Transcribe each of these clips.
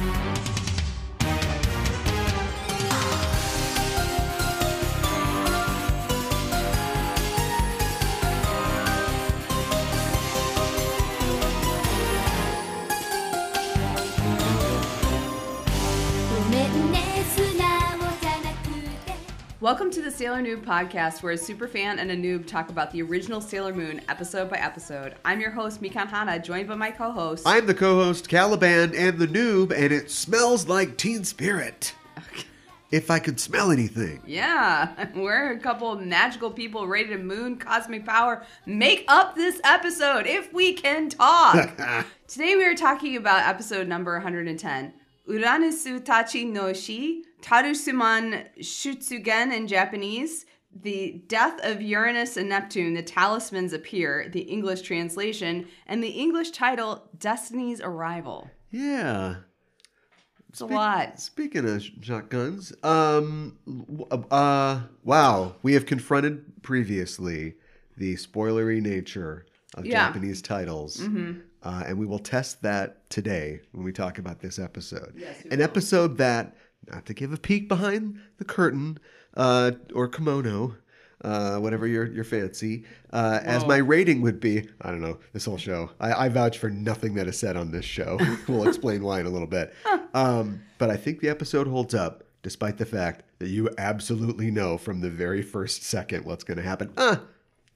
Podcast. Welcome to the Sailor Noob podcast, where a superfan and a noob talk about the original Sailor Moon episode by episode. I'm your host, Mikan Hana, joined by my co host. I'm the co-host Caliban and the noob, and it smells like Teen Spirit. If I could smell anything. Yeah, we're a couple of magical people ready to moon cosmic power make up this episode if we can talk. Today we are talking about episode number 110 Uranisu Tachi no Shi, Tarusuman Shutsugen in Japanese. The death of Uranus and Neptune, the talismans appear, the English translation, and the English title, Destiny's Arrival. Yeah. It's a lot. Speaking of shotguns, um, uh, wow, we have confronted previously the spoilery nature of Yeah. Japanese titles, Mm-hmm. Uh, and we will test that today when we talk about this episode. Yes, An will. episode that, not to give a peek behind the curtain uh, or kimono. Uh, whatever your your fancy, uh, as my rating would be. I don't know this whole show. I, I vouch for nothing that is said on this show. we'll explain why in a little bit. Um, but I think the episode holds up, despite the fact that you absolutely know from the very first second what's going to happen. Ah,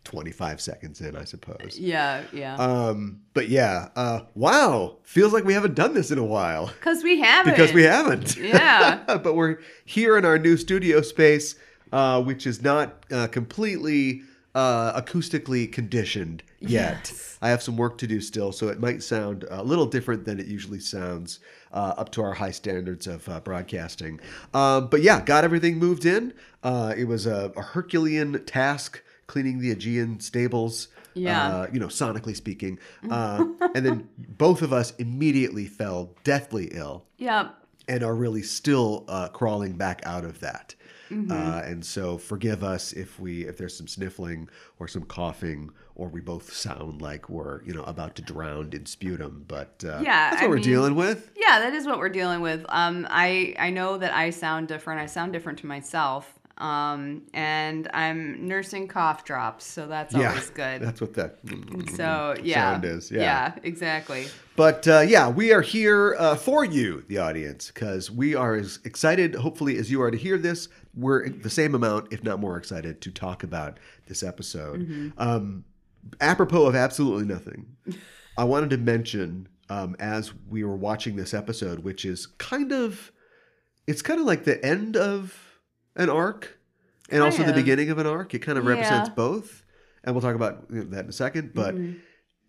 25 seconds in, I suppose. Yeah, yeah. Um, but yeah, uh, wow, feels like we haven't done this in a while Because we haven't. because we haven't. Yeah. but we're here in our new studio space, uh, which is not uh, completely uh, acoustically conditioned yet. Yes. I have some work to do still, so it might sound a little different than it usually sounds uh, up to our high standards of uh, broadcasting. Um, but yeah, got everything moved in. Uh, it was a, a Herculean task cleaning the Augean stables. Yeah. Uh, you know, sonically speaking. Uh, and then both of us immediately fell deathly ill Yep. and are really still uh, crawling back out of that. Mm-hmm. Uh, and so forgive us if we if there's some sniffling or some coughing or we both sound like we're you know about to drown in sputum. But uh, Yeah, that's I what we're mean- dealing with. Yeah, that is what we're dealing with. Um, I I know that I sound different. I sound different to myself. Um, and I'm nursing cough drops, so that's yeah, always good. That's what that so yeah, sound is. Yeah. exactly. But uh, yeah, we are here uh, for you, the audience, because we are as excited, hopefully, as you are to hear this. We're the same amount, if not more excited, to talk about this episode. Mm-hmm. Um, apropos of absolutely nothing, I wanted to mention um, as we were watching this episode, which is kind of, it's kind of like the end of an arc and also the beginning of an arc. It kind of represents Yeah. both. And we'll talk about that in a second. But Mhm.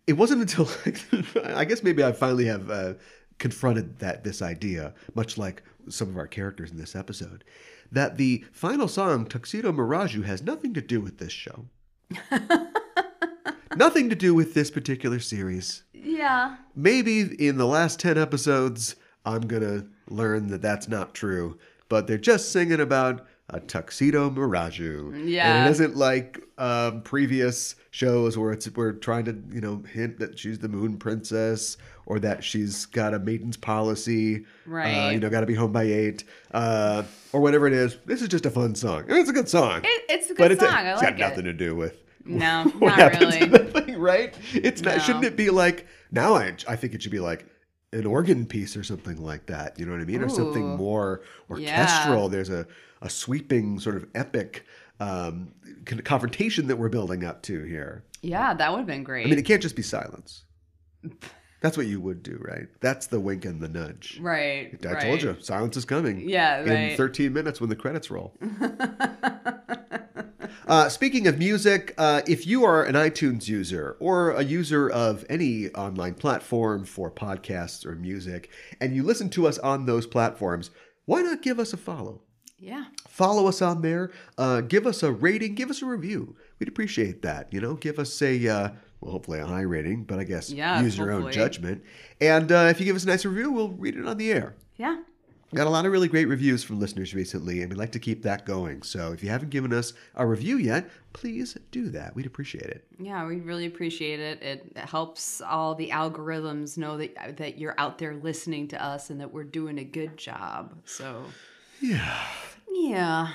it wasn't until like, I guess maybe I finally have uh, confronted that this idea, much like some of our characters in this episode, that the final song Tuxedo Miraju has nothing to do with this show. nothing to do with this particular series. Yeah. Maybe in the last 10 episodes I'm going to learn that that's not true, but they're just singing about a tuxedo miraju. And it isn't like um, previous shows where it's we're trying to, you know, hint that she's the moon princess or that she's got a maiden's policy. Uh, Right. you know, got to be home by eight uh, or whatever it is. This is just a fun song. I mean, it's a good song. It, it's a good but it's, song. it's I got like nothing to do with No, what not happens really. in the thing, right? It's not. No. Shouldn't it be like now? I I think it should be like an organ piece or something like that. You know what I mean? Or something Ooh. more Yeah. orchestral. There's a a sweeping sort of epic um, con- confrontation that we're building up to here. Yeah, that would have been great. I mean, it can't just be silence. That's what you would do, right? That's the wink and the nudge. right. I right. told you, silence is coming. Yeah, in 13 minutes when the credits roll. Uh, speaking of music, uh, if you are an iTunes user or a user of any online platform for podcasts or music, and you listen to us on those platforms, why not give us a follow? Yeah. Follow us on there. Uh, give us a rating. Give us a review. We'd appreciate that. You know, give us a uh, well, hopefully a high rating, but I guess Yeah, use your own judgment. And uh, if you give us a nice review, we'll read it on the air. Yeah. Got a lot of really great reviews from listeners recently, and we'd like to keep that going. So if you haven't given us a review yet, please do that. We'd appreciate it. Yeah, we really appreciate it. It helps all the algorithms know that that you're out there listening to us and that we're doing a good job. So Yeah. yeah.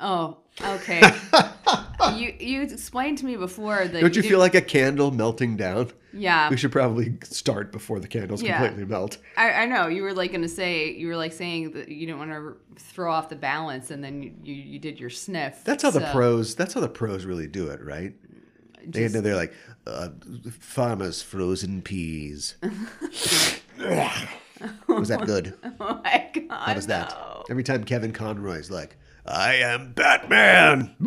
Oh, okay. you you explained to me before that Don't you feel like a candle melting down? yeah. We should probably start before the candles Yeah. completely melt. I, I know you were like going to say you were like saying that you didn't want to throw off the balance, and then you, you, you did your sniff. That's how the pros. That's how the pros really do it, right? They, just- they're like uh, farmers frozen peas. was that good? Oh my god! How was that? no. Every time Kevin Conroy's like, "I am Batman."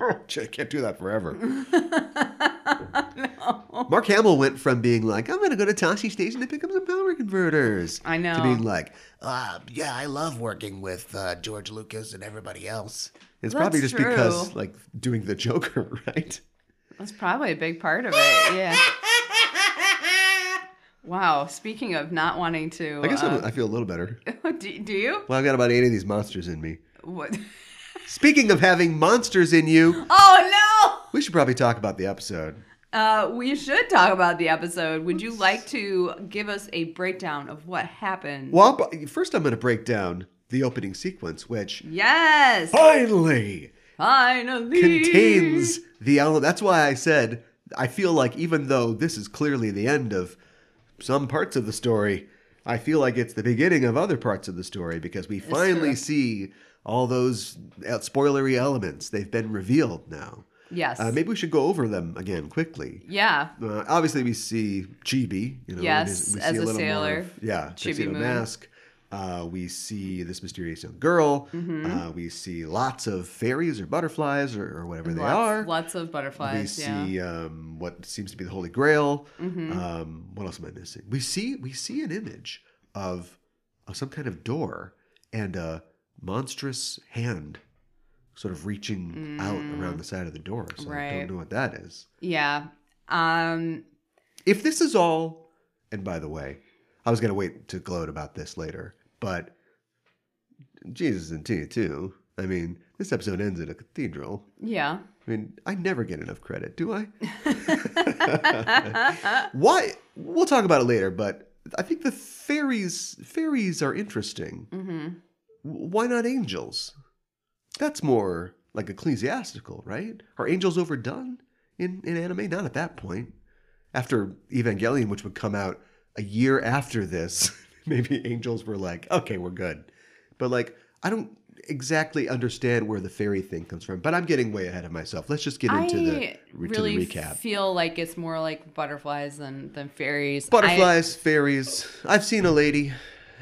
I can't do that forever. Mark Hamill went from being like, "I'm going to go to Tosche Station to pick up some power converters," I know. to being like, Uh, yeah, I love working with uh, George Lucas and everybody else. "It's That's probably just true. because like doing the Joker, right?" That's probably a big part of it. Yeah. Wow. Speaking of not wanting to, I guess uh, I feel a little better. do, do you? Well, I've got about eight of these monsters in me. What? Speaking of having monsters in you, Oh no! we should probably talk about the episode. Uh, we should talk about the episode. Would you like to give us a breakdown of what happened? Well, first I'm going to break down the opening sequence, which Yes. finally Finally. contains the element. That's why I said I feel like even though this is clearly the end of some parts of the story, I feel like it's the beginning of other parts of the story because we finally see all those uh, spoilery elements. They've been revealed now. Yes. Uh, maybe we should go over them again quickly. yeah. Uh, obviously, we see Chibi. You know, Yes, we as a more sailor. of- yeah, Chibi mask. Uh, we see this mysterious young girl. Mm-hmm. Uh, we see lots of fairies or butterflies or, or whatever they are. Lots of we butterflies. yeah. Mm-hmm. see um, what seems to be the Holy Grail. Um, what else am I missing? We see we see an image of, of some kind of door and a monstrous hand, sort of reaching out around the side of the door. So I Mm. Don't know what that is. Yeah. Um. If this is all, and by the way, I was going to wait to gloat about this later, but Jesus and Tia too. I mean, this episode ends at a cathedral. Yeah. I mean, I never get enough credit, do I? Why? We'll talk about it later, but I think the fairies fairies are interesting. Mm-hmm. Why not angels? That's more like ecclesiastical, right? Are angels overdone in, in anime? Not at that point. After Evangelion, which would come out a year after this, maybe angels were like, okay, we're good. But like, I don't exactly understand where the fairy thing comes from. But I'm getting way ahead of myself. Let's just get into the, I to really the recap. feel like it's more like butterflies than than fairies. I- Butterflies, fairies. I've seen a lady.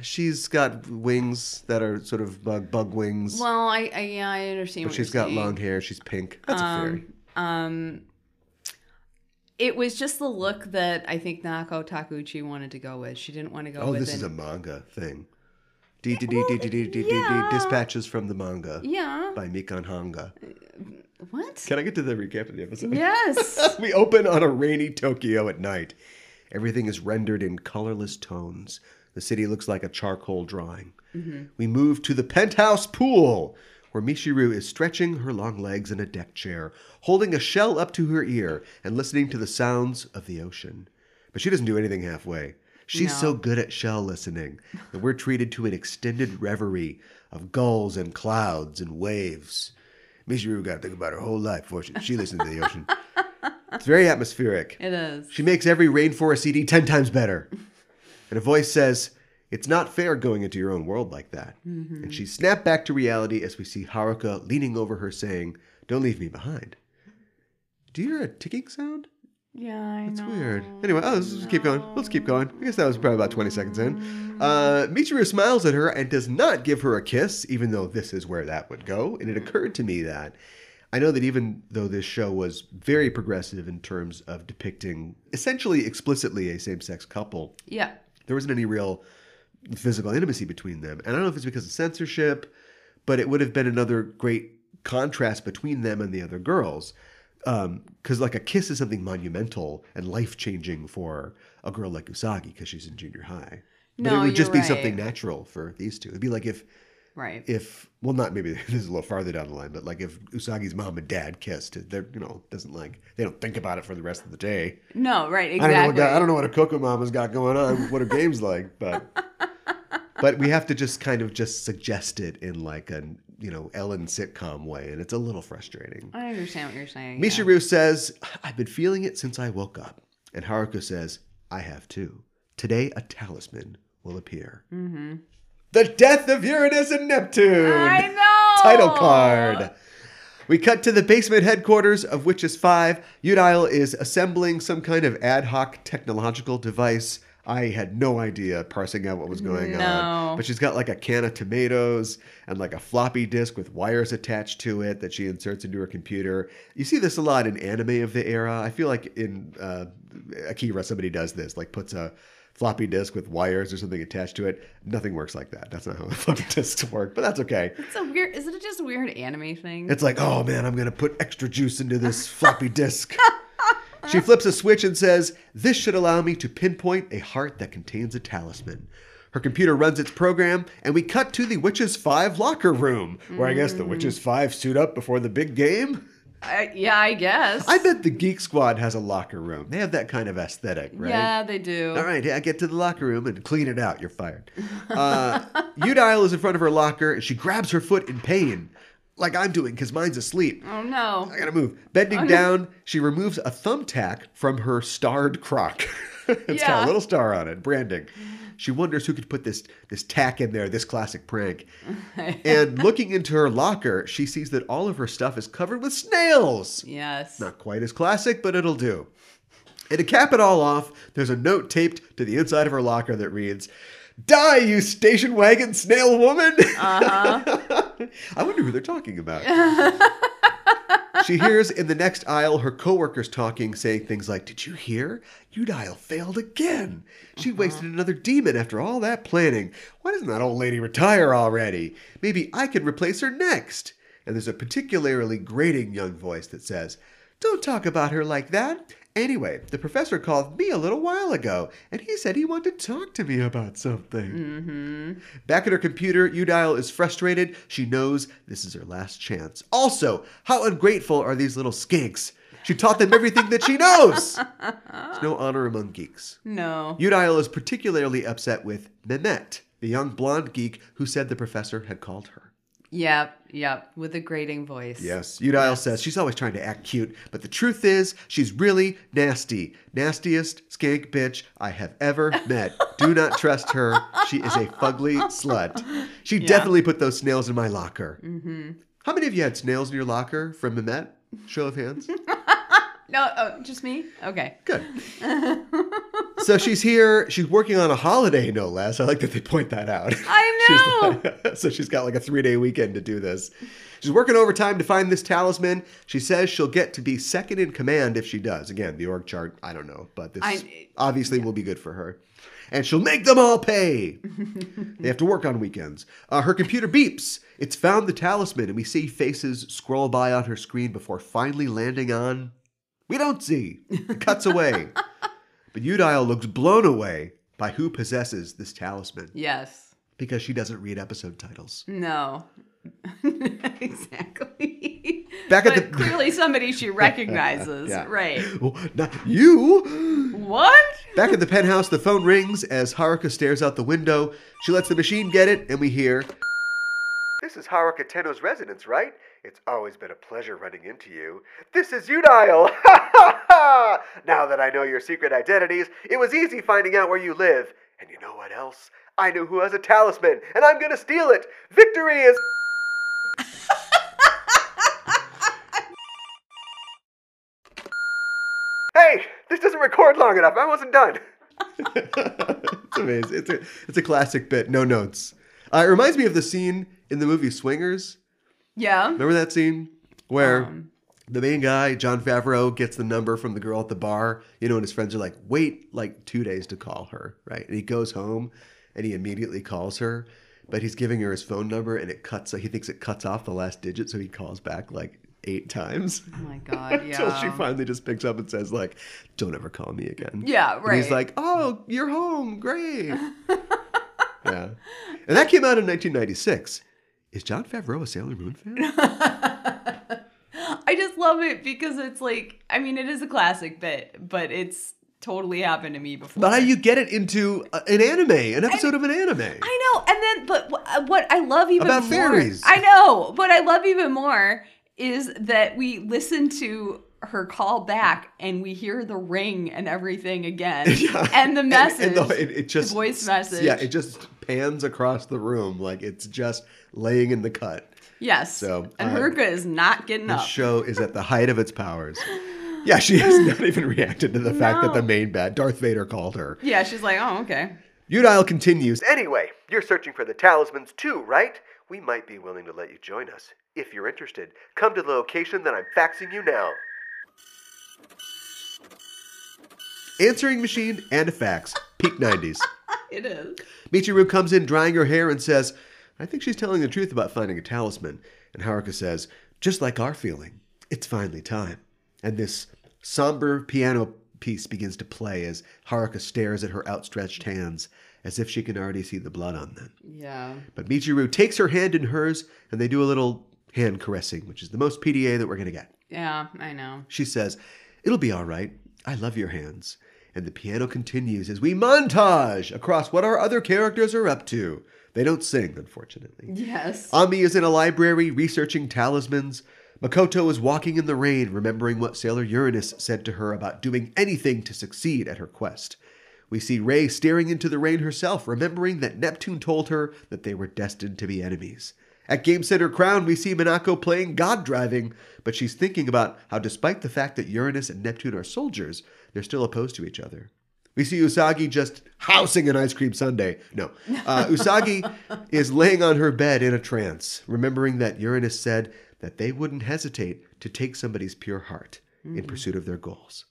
She's got wings that are sort of bug bug wings. well, I, I yeah, I understand. but what she's got saying. long hair. She's pink. That's a fairy. Um, it was just the look that I think Naoko Takeuchi wanted to go with. She didn't want to go. Oh, with this an... is a manga thing. D D D D D D D dispatches from the manga. Yeah. By Mikan Hanga. What? Can I get to the recap of the episode? Yes. we open on a rainy Tokyo at night. Everything is rendered in colorless tones. The city looks like a charcoal drawing. Mm-hmm. We move to the penthouse pool where Michiru is stretching her long legs in a deck chair, holding a shell up to her ear and listening to the sounds of the ocean. But she doesn't do anything halfway. She's No. so good at shell listening that we're treated to an extended reverie of gulls and clouds and waves. Michiru got to think about her whole life before she, she listened to the ocean. It's very atmospheric. it is. She makes every rainforest CD 10 times better. And a voice says, It's not fair going into your own world like that. And she snapped back to reality as we see Haruka leaning over her saying, Don't leave me behind. Do you hear a ticking sound? Yeah, I It's know. weird. Anyway, oh, let's just keep going. Let's keep going. I guess that was probably about 20 seconds in. Uh, Michiru smiles at her and does not give her a kiss, even though this is where that would go. And it occurred to me that I know that even though this show was very progressive in terms of depicting essentially explicitly a same sex couple, Yeah. there wasn't any real physical intimacy between them. And I don't know if it's because of censorship, but it would have been another great contrast between them and the other girls. Um, because, like, a kiss is something monumental and life changing for a girl like Usagi because she's in junior high. But No, it would just be you're something natural for these two. It'd be like if Right. if well not maybe this is a little farther down the line, but like if Usagi's mom and dad kissed, they're you know doesn't like they don't think about it for the rest of the day. no, right. I don't know what Exactly. I don't know what a Coco Mama's got going on, what her game's like, but but we have to just kind of just suggest it in like a you know Ellen sitcom way, and it's a little frustrating. I understand what you're saying. Misha Michiru says, "I've been feeling it since I woke up," and Haruka says, "I have too. Today, a talisman will appear." Mm-hmm. The death of Uranus and Neptune. I know. Title card. We cut to the basement headquarters of Witches 5. Eudial is assembling some kind of ad hoc technological device. I had no idea parsing out what was going No. on. But she's got like a can of tomatoes and like a floppy disk with wires attached to it that she inserts into her computer. You see this a lot in anime of the era. I feel like in uh, Akira, somebody does this, like puts a floppy disk with wires or something attached to it. Nothing works like that. That's not how floppy disks work, but that's okay. It's a weird. Isn't it just a weird anime thing? It's like, oh man, I'm gonna put extra juice into this floppy disk. she flips a switch and says, This should allow me to pinpoint a heart that contains a talisman. Her computer runs its program, and we cut to the Witches 5 locker room, where I guess the Witches mm. 5 suit up before the big game. I, yeah, I guess. I bet the Geek Squad has a locker room. They have that kind of aesthetic, right? Yeah, they do. All right, yeah, get to the locker room and clean it out. You're fired. Uh, Eudial is in front of her locker and she grabs her foot in pain, like I'm doing because mine's asleep. Oh no. I gotta move. Bending down, she removes a thumbtack from her starred crock. It's got a little star on it, branding. She wonders who could put this this tack in there, this classic prank. and looking into her locker, she sees that all of her stuff is covered with snails. Yes. Not quite as classic, but it'll do. And to cap it all off, there's a note taped to the inside of her locker that reads, Die, you station wagon snail woman! Uh-huh. I wonder who they're talking about. she hears in the next aisle her coworkers talking, saying things like, Did you hear? Eudial failed again. She uh-huh. wasted another demon after all that planning. Why doesn't that old lady retire already? Maybe I could replace her next. And there's a particularly grating young voice that says, Don't talk about her like that. Anyway, the professor called me a little while ago, and he said he wanted to talk to me about something. Mm-hmm. Back at her computer, Eudial is frustrated. She knows this is her last chance. Also, how ungrateful are these little skinks? She taught them everything that she knows. There's no honor among geeks. No. Eudial is particularly upset with Mimete, the young blonde geek who said the professor had called her. Yep. Yep. With a grating voice. Yes, Eudial says she's always trying to act cute, but the truth is she's really nasty. Nastiest skank bitch I have ever met. Do not trust her. She is a fugly slut. She definitely put those snails in my locker. Mm-hmm. How many of you had snails in your locker from Mimete? Show of hands. No. Oh, just me. Okay. Good. so she's here. She's working on a holiday, no less. I like that they point that out. I know. She's so she's got like a three day weekend to do this. She's working overtime to find this talisman. She says she'll get to be second in command if she does. Again, the org chart, I don't know, but this I- obviously will be good for her. And she'll make them all pay. they have to work on weekends. Uh, her computer beeps. It's found the talisman, and we see faces scroll by on her screen before finally landing on. We don't see. It cuts away. But Eudial looks blown away by who possesses this talisman Yes. because she doesn't read episode titles. No. exactly. Back at the- clearly somebody she recognizes. Yeah. Right. Oh, not you! What? Back at the penthouse, the phone rings as Haruka stares out the window. She lets the machine get it, and we hear. This is Haruka Tenno's residence, right? It's always been a pleasure running into you. This is Eudial! Ha ha ha! Now that I know your secret identities, it was easy finding out where you live. And you know what else? I know who has a talisman, and I'm gonna steal it! Victory is. Hey, this doesn't record long enough. I wasn't done. it's amazing. It's a it's a classic bit. No notes. Uh, it reminds me of the scene in the movie Swingers. Yeah. Remember that scene where Um. the main guy, Jon Favreau, gets the number from the girl at the bar. You know, and his friends are like, "Wait, like two days to call her." Right? And he goes home and he immediately calls her, but he's giving her his phone number, and it cuts. He thinks it cuts off the last digit, so he calls back like eight times. Oh my god. Yeah. Until she finally just picks up and says, like, don't ever call me again. Yeah, And he's like, oh, you're home. Great. yeah. And that came out in 1996. Is Jon Favreau a Sailor Moon fan? I just love it because it's like, I mean, it is a classic bit, but it's totally happened to me before. But how you get it into a- an anime, an episode of an anime? I know, and then, but wh- uh, what I love even About more, fairies. I know, what I love even more is that we listen to her call back and we hear the ring and everything again, Yeah. and the message, And the- it, it just voice message. Yeah, it just pans across the room like it's just laying in the cut. yes. So, and uh, Haruka is not getting The up. show is at the height of its powers. Yeah, she has not even reacted to the fact that the main bad Darth Vader called her. yeah, she's like, oh, okay. Eudial continues. Anyway, you're searching for the talismans too, right? We might be willing to let you join us. If you're interested, come to the location that I'm faxing you now. Answering machine and a fax. Peak 90s. It is. Michiru comes in drying her hair and says, I think she's telling the truth about finding a talisman. And Haruka says, just like our feeling, it's finally time. And this somber piano piece begins to play as Haruka stares at her outstretched hands as if she can already see the blood on them. Yeah. But Michiru takes her hand in hers and they do a little hand caressing, which is the most PDA that we're going to get. Yeah, I know. She says, It'll be all right. I love your hands. And the piano continues as we montage across what our other characters are up to. They don't sing, unfortunately. Yes. Ami is in a library researching talismans. Makoto is walking in the rain, remembering what Sailor Uranus said to her about doing anything to succeed at her quest. We see Rei staring into the rain herself, remembering that Neptune told her that they were destined to be enemies. At Game Center Crown, we see Minako playing God driving, but she's thinking about how, despite the fact that Uranus and Neptune are soldiers, they're still opposed to each other. We see Usagi just housing an ice cream sundae. No. Uh, Usagi is laying on her bed in a trance, remembering that Uranus said that they wouldn't hesitate to take somebody's pure heart in pursuit of their goals.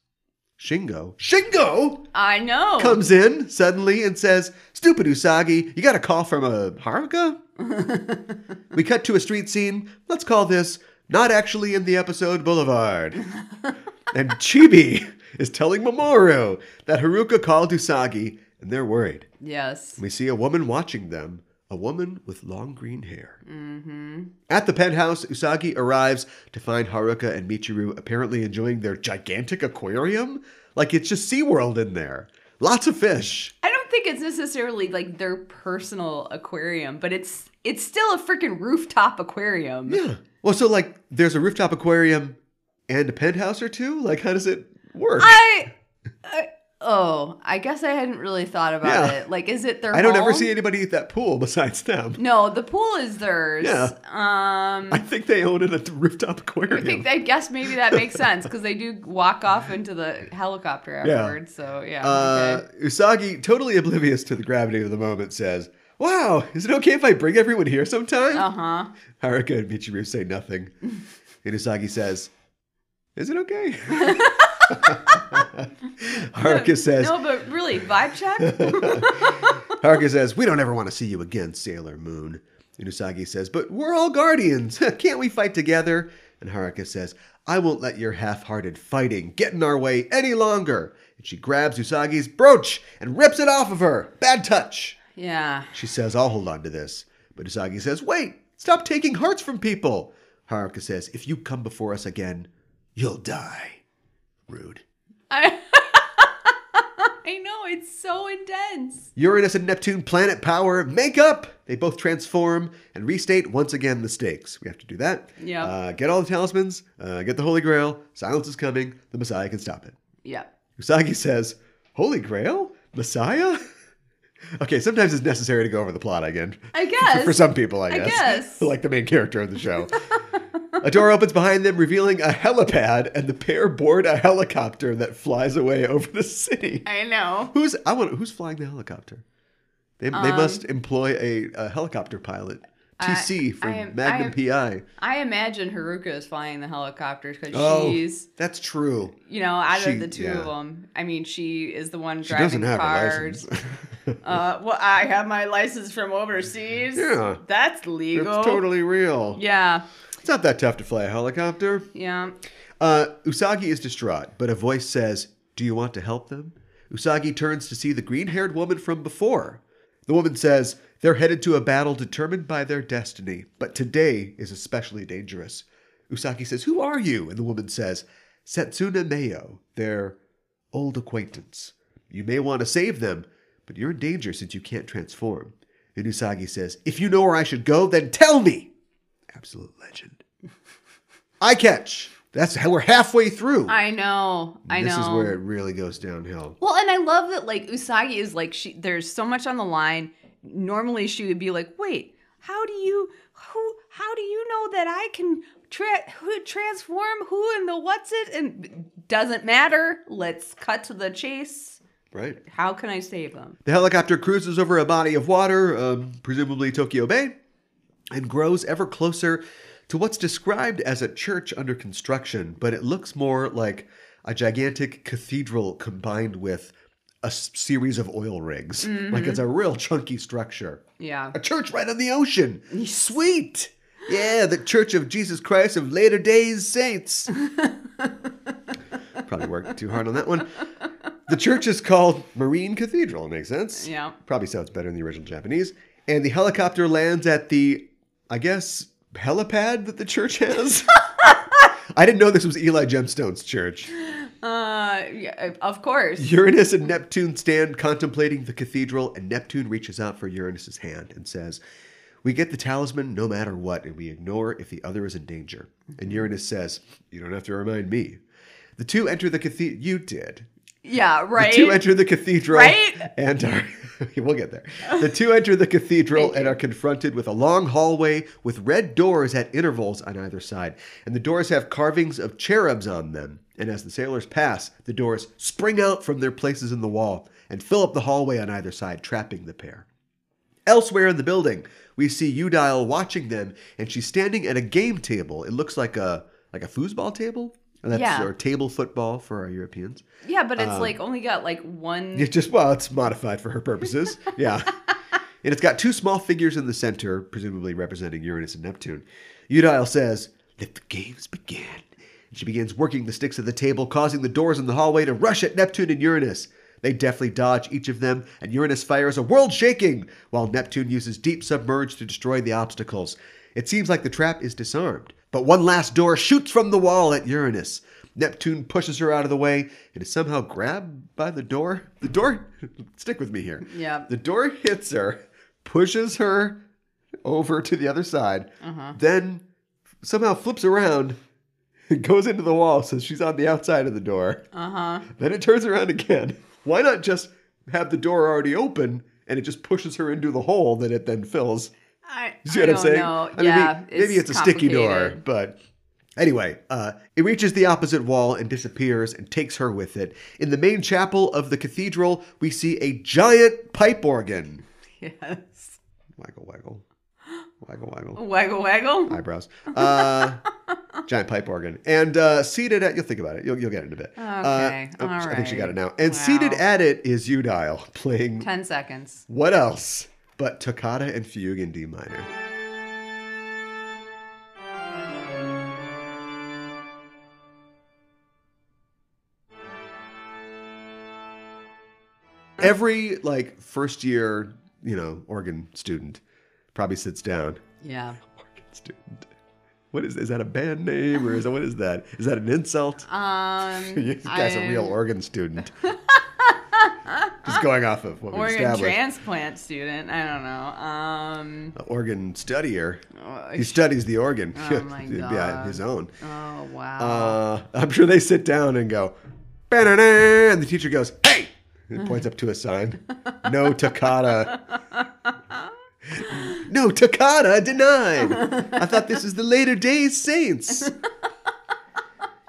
Shingo, Shingo I know. comes in suddenly and says, Stupid Usagi, you got a call from a Haruka? we cut to a street scene. Let's call this Not Actually in the Episode Boulevard. and Chibi is telling Mamoru that Haruka called Usagi and they're worried. yes. We see a woman watching them, a woman with long green hair. Mm-hmm. At the penthouse, Usagi arrives to find Haruka and Michiru apparently enjoying their gigantic aquarium. Like it's just SeaWorld in there. Lots of fish. I don't think it's necessarily like their personal aquarium, but it's it's still a freaking rooftop aquarium. Yeah. Well, so like there's a rooftop aquarium and a penthouse or two? Like how does it work? I, I oh, I guess I hadn't really thought about Yeah. it. Like, is it their? I don't ever see anybody at that pool besides them. No, the pool is theirs. Yeah. Um, I think they own it at the rooftop aquarium. I think I guess maybe that makes sense because they do walk off into the helicopter Yeah. afterwards. So yeah. Uh, okay. Usagi, totally oblivious to the gravity of the moment, says, Wow, is it okay if I bring everyone here sometime? Uh huh. Haruka and Michiru say nothing. and Usagi says, Is it okay? Haruka says, No, but really, vibe check. Haruka says, We don't ever want to see you again, Sailor Moon. And Usagi says, But we're all guardians. Can't we fight together? And Haruka says, I won't let your half hearted fighting get in our way any longer. And she grabs Usagi's brooch and rips it off of her. Bad touch. yeah. She says, I'll hold on to this. But Usagi says, Wait, stop taking hearts from people. Haruka says, If you come before us again, you'll die. Rude. I. I know it's so intense. Uranus and Neptune planet power make up. They both transform and restate once again the stakes. We have to do that. Yeah. Uh, get all the talismans, uh, get the Holy Grail. Silence is coming. The Messiah can stop it. Yeah. Usagi says, Holy Grail? Messiah? okay, sometimes it's necessary to go over the plot again. I guess. For some people, I I guess. guess. like the main character of the show. A door opens behind them, revealing a helipad, and the pair board a helicopter that flies away over the city. I know. Who's I want who's flying the helicopter? They, they Um, must employ a, a helicopter pilot. TC from am- Magnum I am- PI. I imagine Haruka is flying the helicopters because Oh, she's, that's true. you know, out She- of the two yeah. of them. I mean, she is the one She driving doesn't have cars. a license. Uh, well, I have my license from overseas. Yeah. that's legal. it's totally real. Yeah, It's not that tough to fly a helicopter. yeah. Uh, Usagi is distraught, but a voice says, Do you want to help them? Usagi turns to see the green haired woman from before. The woman says they're headed to a battle determined by their destiny, but today is especially dangerous. Usagi says, Who are you? And the woman says, Setsuna Meioh, their old acquaintance. You may want to save them, but you're in danger since you can't transform. And Usagi says, If you know where I should go, then tell me. Absolute legend. I catch. That's how we're halfway through. I know. I this know. This is where it really goes downhill. Well, and I love that like Usagi is like she there's so much on the line. Normally she would be like, "Wait, how do you who how do you know that I can tra- who transform who and the what's it and doesn't matter. Let's cut to the chase. Right. How can I save them? The helicopter cruises over a body of water, um, presumably Tokyo Bay, and grows ever closer to what's described as a church under construction, but it looks more like a gigantic cathedral combined with a series of oil rigs. Like it's a mm-hmm. real chunky structure. Yeah. A church right on the ocean. Sweet. Yeah, the Church of Jesus Christ of Later Days Saints. Probably worked too hard on that one. The church is called Marine Cathedral. Makes sense. Yeah. Probably sounds better in the original Japanese. And the helicopter lands at the, I guess, helipad that the church has. I didn't know this was Eli Gemstone's church. Uh, yeah, of course. Uranus and Neptune stand contemplating the cathedral, and Neptune reaches out for Uranus's hand and says, We get the talisman no matter what, and we ignore if the other is in danger. And Uranus says, You don't have to remind me. The two enter the cathedral. You did. Yeah. Right. The two enter the cathedral Right? and are we'll get there. The two enter the cathedral and are confronted with a long hallway with red doors at intervals on either side. And the doors have carvings of cherubs on them. And as the sailors pass, the doors spring out from their places in the wall and fill up the hallway on either side, trapping the pair. Elsewhere in the building, we see Eudial watching them, and she's standing at a game table. It looks like a like a foosball table. That's Yeah. or table football for our Europeans. yeah, but Um, it's like only got like one. It's just well, it's modified for her purposes. Yeah. and it's got two small figures in the center, presumably representing Uranus and Neptune. Eudial says, Let the games begin. And she begins working the sticks of the table, causing the doors in the hallway to rush at Neptune and Uranus. They deftly dodge each of them, and Uranus fires a world shaking, while Neptune uses deep submerge to destroy the obstacles. It seems like the trap is disarmed, but one last door shoots from the wall at Uranus. Neptune pushes her out of the way and is somehow grabbed by the door. The door, stick with me here. Yeah. The door hits her, pushes her over to the other side, uh-huh. then somehow flips around and goes into the wall so she's on the outside of the door. Uh huh. Then it turns around again. Why not just have the door already open and it just pushes her into the hole that it then fills? I, You see what I'm saying? know. I mean, yeah. may- maybe it's, a sticky door, but anyway, uh, it reaches the opposite wall and disappears and takes her with it. In the main chapel of the cathedral, we see a giant pipe organ. Yes. Waggle, waggle, waggle, waggle. Waggle waggle. Eyebrows. Uh, giant pipe organ. And uh, seated at, you'll think about it. You'll, you'll get it in a bit. Okay, Uh, oh, I think she got it now. And seated at it is Eudial playing Ten seconds. what else but toccata and fugue in D minor. Every like first year, you know, organ student probably sits down. Yeah. Organ student. What is is that a band name or is that what is that? Is that an insult? Um. you guy's a real organ student. Just going off of what we Organ established. transplant student. I don't know. Um. An organ studier. uh, He studies the organ. Oh my Yeah, God. his own. Oh wow. Uh, I'm sure they sit down and go, "Ba-da-da," and the teacher goes, "Hey!" and points up to a sign. No toccata. no toccata denied. I thought this is the later days saints.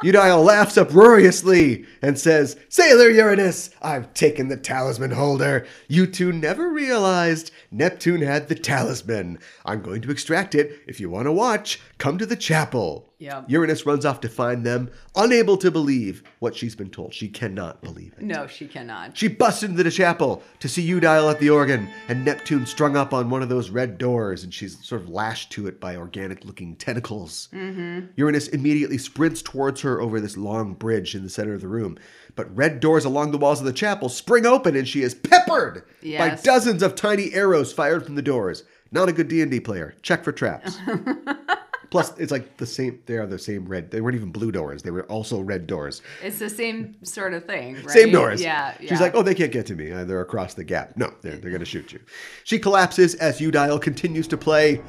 Eudial laughs uproariously and says, Sailor Uranus, I've taken the talisman holder. You two never realized Neptune had the talisman. I'm going to extract it. If you want to watch, come to the chapel. Yeah. Uranus runs off to find them, unable to believe what she's been told. She cannot believe it. No, she cannot. She busts into the chapel to see Eudial at the organ and Neptune strung up on one of those red doors, and she's sort of lashed to it by organic looking tentacles. Mm-hmm. Uranus immediately sprints towards her over this long bridge in the center of the room. But red doors along the walls of the chapel spring open, and she is peppered by dozens of tiny arrows fired from the doors. Not a good D&D player. Check for traps. Plus, it's like the same. They are the same red. They weren't even blue doors. They were also red doors. It's the same sort of thing, right? Same doors. Yeah. She's like, oh, they can't get to me. Uh, they're across the gap. No, they're, they're going to shoot you. She collapses as Eudial continues to play,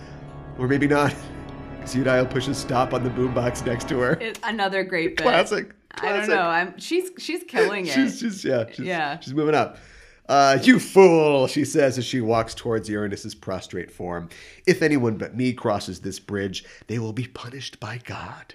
or maybe not, because Eudial pushes stop on the boombox next to her. It's another great bit. Classic. I don't know. I'm she's she's killing it. She's just yeah, she's, Yeah. she's moving up. Uh, you fool, she says as she walks towards Uranus's prostrate form. If anyone but me crosses this bridge, they will be punished by God.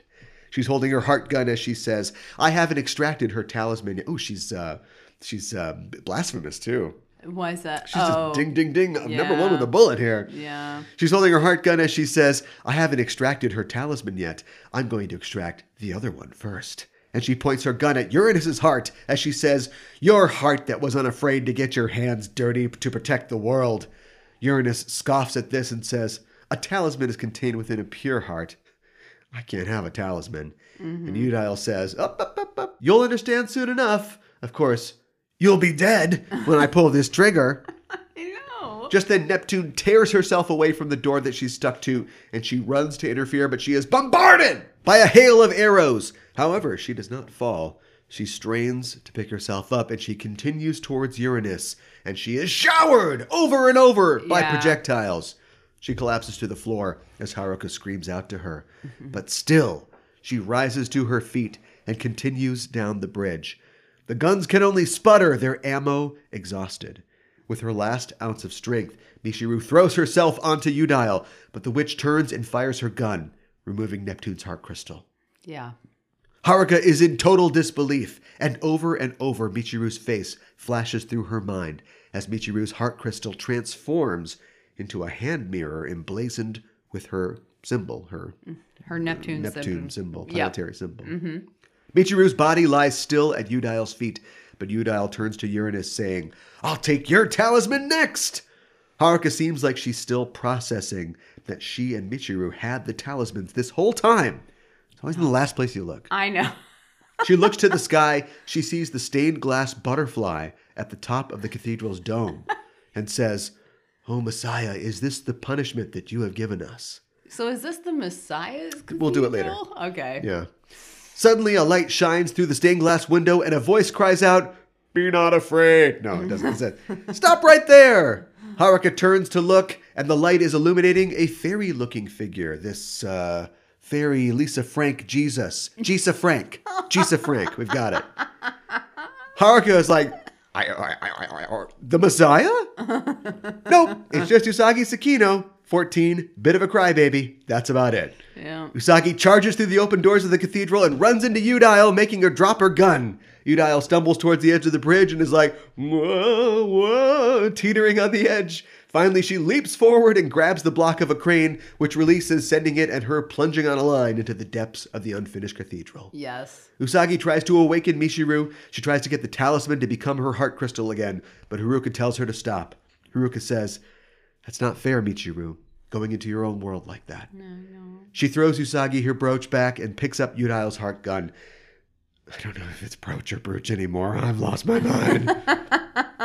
She's holding her heart gun as she says, "I haven't extracted her talisman." yet." Oh, she's uh, she's uh, blasphemous too. Why is that? She's oh, just ding, ding, ding. I'm number one with a bullet here. yeah. She's holding her heart gun as she says, I haven't extracted her talisman yet. I'm going to extract the other one first. And she points her gun at Uranus's heart as she says, Your heart that was unafraid to get your hands dirty to protect the world. Uranus scoffs at this and says, A talisman is contained within a pure heart. I can't have a talisman. Mm-hmm. And Eudial says, Up, up, up, up. You'll understand soon enough. Of course, you'll be dead when I pull this trigger. Just then, Neptune tears herself away from the door that she's stuck to, and she runs to interfere, but she is bombarded by a hail of arrows. However, she does not fall. She strains to pick herself up, and she continues towards Uranus, and she is showered over and over by Yeah. projectiles. She collapses to the floor as Haruka screams out to her. Mm-hmm. But still, she rises to her feet and continues down the bridge. The guns can only sputter, their ammo exhausted. With her last ounce of strength, Michiru throws herself onto Eudial, but the witch turns and fires her gun, removing Neptune's heart crystal. Yeah. Haruka is in total disbelief, and over and over Michiru's face flashes through her mind as Michiru's heart crystal transforms into a hand mirror emblazoned with her symbol, her Her Neptune, Neptune symbol. symbol, Yep. planetary symbol. Mm-hmm. Michiru's body lies still at Eudial's feet, but Eudial turns to Uranus, saying, I'll take your talisman next! Haruka seems like she's still processing that she and Michiru had the talismans this whole time. It's always in the last place you look. I know. She looks to the sky. She sees the stained glass butterfly at the top of the cathedral's dome and says, Oh, Messiah, is this the punishment that you have given us? So is this the Messiah's? We'll do it later. Okay. Yeah. Suddenly, a light shines through the stained glass window, and a voice cries out, Be not afraid. No, it doesn't. It says, Stop right there. Haruka turns to look, and the light is illuminating a fairy looking figure. This, uh, fairy Lisa Frank Jesus. Gisa Frank. Gisa Frank. We've got it. Haruka is like, I, I, I, I, I, the Messiah? nope, it's just Usagi Tsukino, 14, bit of a crybaby. That's about it. Yeah. Usagi charges through the open doors of the cathedral and runs into Eudial, making her drop her gun. Eudial stumbles towards the edge of the bridge and is like, whoa, whoa, teetering on the edge. Finally, she leaps forward and grabs the block of a crane, which releases, sending it and her plunging on a line into the depths of the unfinished cathedral. Yes. Usagi tries to awaken Michiru. She tries to get the talisman to become her heart crystal again, but Haruka tells her to stop. Haruka says, That's not fair, Michiru, going into your own world like that. No, no. She throws Usagi her brooch back and picks up Eudial's heart gun. I don't know if it's brooch or brooch anymore. I've lost my mind.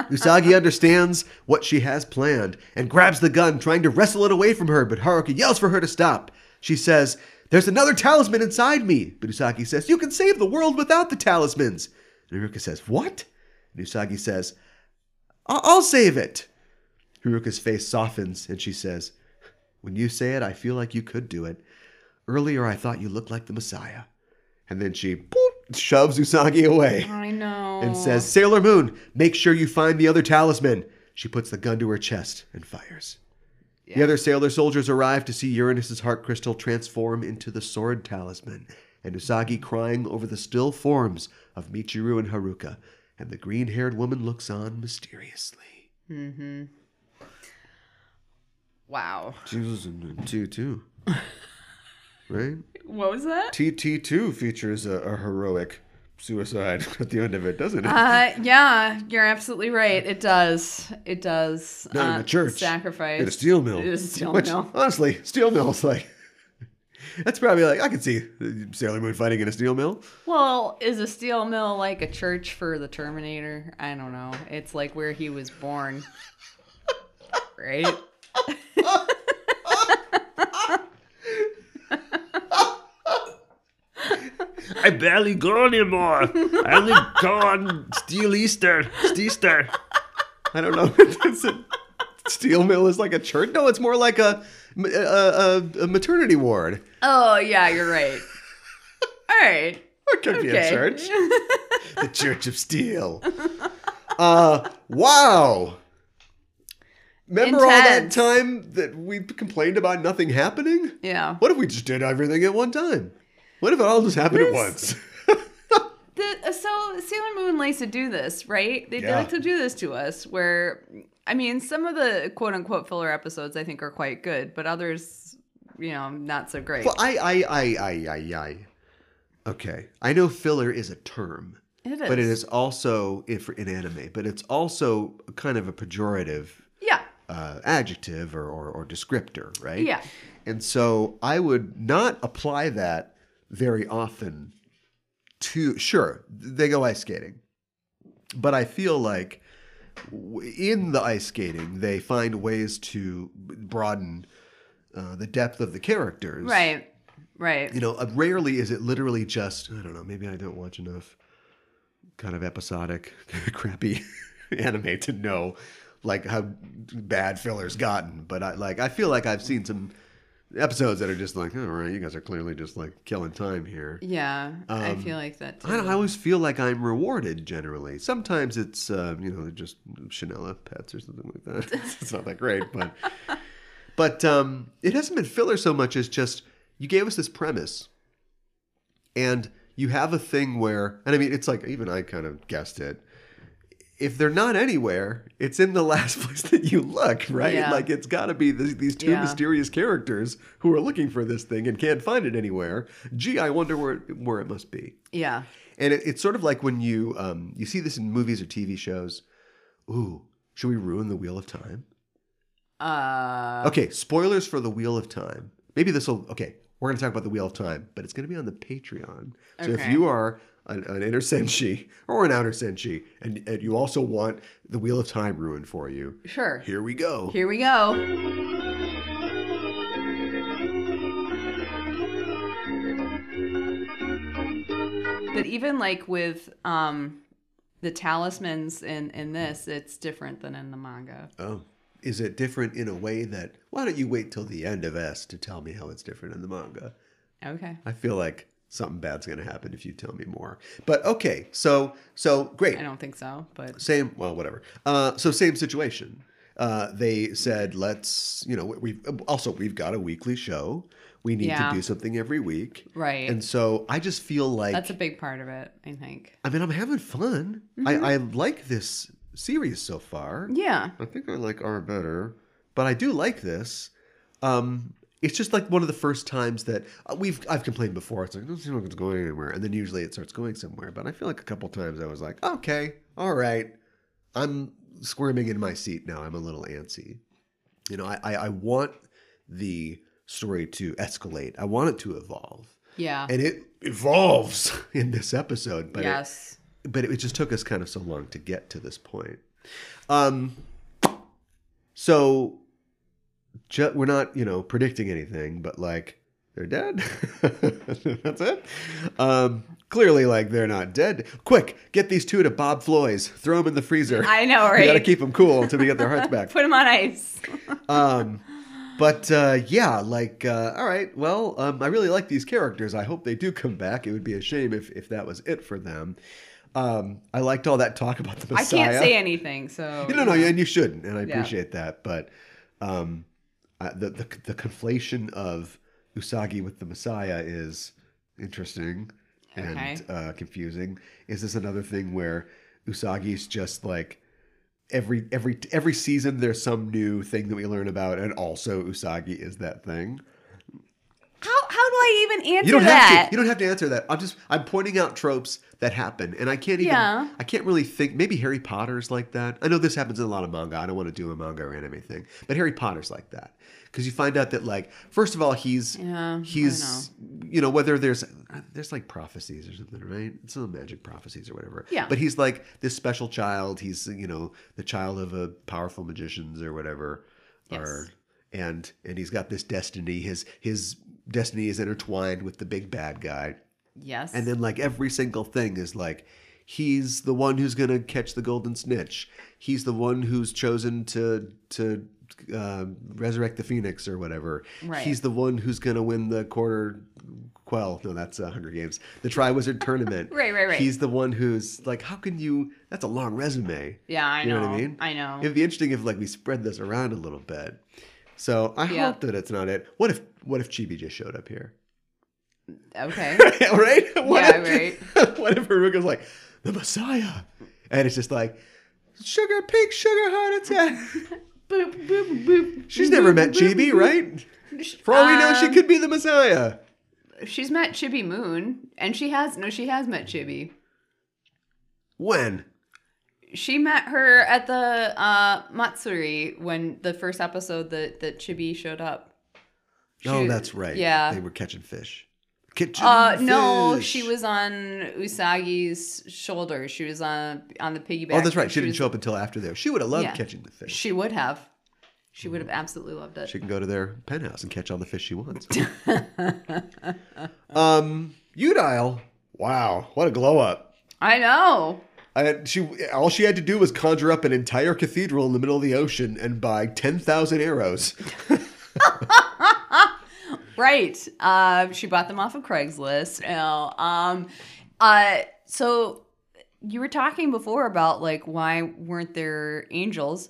Usagi understands what she has planned and grabs the gun, trying to wrestle it away from her, but Haruka yells for her to stop. She says, There's another talisman inside me. But Usagi says, You can save the world without the talismans. And Haruka says, What? And Usagi says, I'll save it. Haruka's face softens and she says, When you say it, I feel like you could do it. Earlier, I thought you looked like the Messiah. And then she boop, shoves Usagi away I know. and says, Sailor Moon, make sure you find the other talisman. She puts the gun to her chest and fires. The other sailor soldiers arrive to see Uranus's heart crystal transform into the sword talisman, and Usagi crying over the still forms of Michiru and Haruka, and the green haired woman looks on mysteriously. Mm-hmm. Wow. Two, two. right? What was that? TT2 features a, a heroic suicide at the end of it, doesn't it? Uh, yeah, you're absolutely right. It does. It does. Not in uh, a church. Sacrifice. in a steel mill. It is a steel Which, mill. honestly, steel mill's like. That's probably like, I could see Sailor Moon fighting in a steel mill. Well, is a steel mill like a church for the Terminator? I don't know. It's like where he was born. right? I barely go anymore. I only go on Steel Easter. Easter. I don't know. It's a- steel mill is like a church. No, it's more like a, a, a, a maternity ward. Oh, yeah, you're right. All right. It could be a church. the Church of Steel. Uh, wow. Remember all that time that we complained about nothing happening? Yeah. What if we just did everything at one time? What if it all just happened at once? The, uh, so Sailor Moon likes to do this, right? They, Yeah. like to do this to us where, I mean, some of the quote unquote filler episodes I think are quite good, but others, you know, not so great. well, I, I, I, I, I, I. Okay. I know filler is a term, it is. but it is also, if in anime, but it's also kind of a pejorative. Uh, adjective or, or, or descriptor, right? Yeah. And so I would not apply that very often to, sure, they go ice skating. But I feel like in the ice skating, they find ways to broaden uh, the depth of the characters. Right. Right. You know, uh, rarely is it literally just, I don't know, maybe I don't watch enough kind of episodic, crappy anime to know like how bad filler's gotten. But I like, I feel like I've seen some episodes that are just like, all right, you guys are clearly just like killing time here. Yeah. I feel like that too. I, don't, I always feel like I'm rewarded generally. Sometimes it's, uh, you know, just Chanela pets or something like that. it's not that great, but, but um, it hasn't been filler so much as just you gave us this premise, and you have a thing where, and I mean, it's like even I kind of guessed it. If they're not anywhere, it's in the last place that you look, right? Yeah. Like it's got to be these, these two Yeah. mysterious characters who are looking for this thing and can't find it anywhere. Gee, I wonder where it, where it must be. yeah. And it, it's sort of like when you um, you see this in movies or TV shows. Ooh, should we ruin the Wheel of Time? Uh, Okay, spoilers for the Wheel of Time. Maybe this will. Okay, we're going to talk about the Wheel of Time, but it's going to be on the Patreon. So if you are an, an inner senshi or an outer senshi, and, and you also want the Wheel of Time ruined for you, Sure. here we go. Here we go. But even like with um the talismans in in this, it's different than in the manga. Oh, is it different in a way that? Why don't you wait till the end of S to tell me how it's different in the manga? Okay. I feel like something bad's going to happen if you tell me more. But okay, so so great. I don't think so, but Same, well, whatever. Uh, so same situation. Uh, they said, let's, you know, we've also we've got a weekly show. We need Yeah. to do something every week, right. and so I just feel like That's a big part of it, I think. I mean I'm having fun. Mm-hmm. I, I like this series so far. Yeah. I think I like R better, but I do like this. Um, it's just like one of the first times that uh, we've I've complained before. It's like it doesn't seem like it's going anywhere, and then usually it starts going somewhere. But I feel like a couple times I was like, okay, all right, I'm squirming in my seat now. I'm a little antsy. You know, I I, I want the story to escalate. I want it to evolve, Yeah. and it evolves in this episode. But it, yes. but it just took us kind of so long to get to this point. Um, so ju- we're not, you know, predicting anything, but like they're dead. That's it. Um, clearly, like they're not dead. Quick, get these two to Bob Floyd's. Throw them in the freezer. I know, right? We got to keep them cool until we get their hearts back. Put them on ice. Um, but uh, yeah, like, uh, all right, well, um, I really like these characters. I hope they do come back. It would be a shame if, if that was it for them. Um, I liked all that talk about the I can't say anything, so No, no, and you shouldn't, and I Yeah. appreciate that. But um, I, the, the the conflation of Usagi with the Messiah is interesting and Okay. uh, confusing. Is this another thing where Usagi's just like every every every season there's some new thing that we learn about, and also Usagi is that thing? How how do I even answer You don't that? have to. You don't have to answer that. I'm just I'm pointing out tropes that happen, and I can't even. Yeah. I can't really think. Maybe Harry Potter's like that. I know this happens in a lot of manga. I don't want to do a manga or anime thing, but Harry Potter's like that because you find out that like first of all he's Yeah, he's you know whether there's uh, there's like prophecies or something right some magic prophecies or whatever Yeah. but he's like this special child he's you know the child of a powerful magicians or whatever Yes. or and and he's got this destiny his his destiny is intertwined with the big bad guy yes. and then like every single thing is like he's the one who's gonna catch the golden snitch he's the one who's chosen to to uh, resurrect the phoenix or whatever Right. he's the one who's gonna win the quarter quell no that's uh, hunger games the tri-wizard tournament Right, right, right. he's the one who's like how can you that's a long resume yeah, I you know. know what I mean? I know. It'd be interesting if like we spread this around a little bit. So I Yeah. hope that it's not it. What if what if Chibi just showed up here? okay. right? What Yeah, if, What if Haruka's like the Messiah, and it's just like sugar pink sugar heart attack. boop boop boop. She's never met Chibi, right? For all we know, she Um, could be the Messiah. She's met Chibi Moon, and she has no, she has met Chibi. When? She met her at the uh, Matsuri when the first episode that that Chibi showed up. Oh, that's right. Yeah. they were catching fish. Catching Uh, no, she was on Usagi's shoulder. She was on on the piggyback. Oh, that's right. She didn't was- show up until after there. She would have loved Yeah. catching the fish. She would have. She would have absolutely loved it. She can go to their penthouse and catch all the fish she wants. um, Eudial. Wow, what a glow up! I know. I, she all she had to do was conjure up an entire cathedral in the middle of the ocean and buy ten thousand arrows. Right. Uh, she bought them off of Craigslist. Now, um, uh, so you were talking before about like why weren't there angels?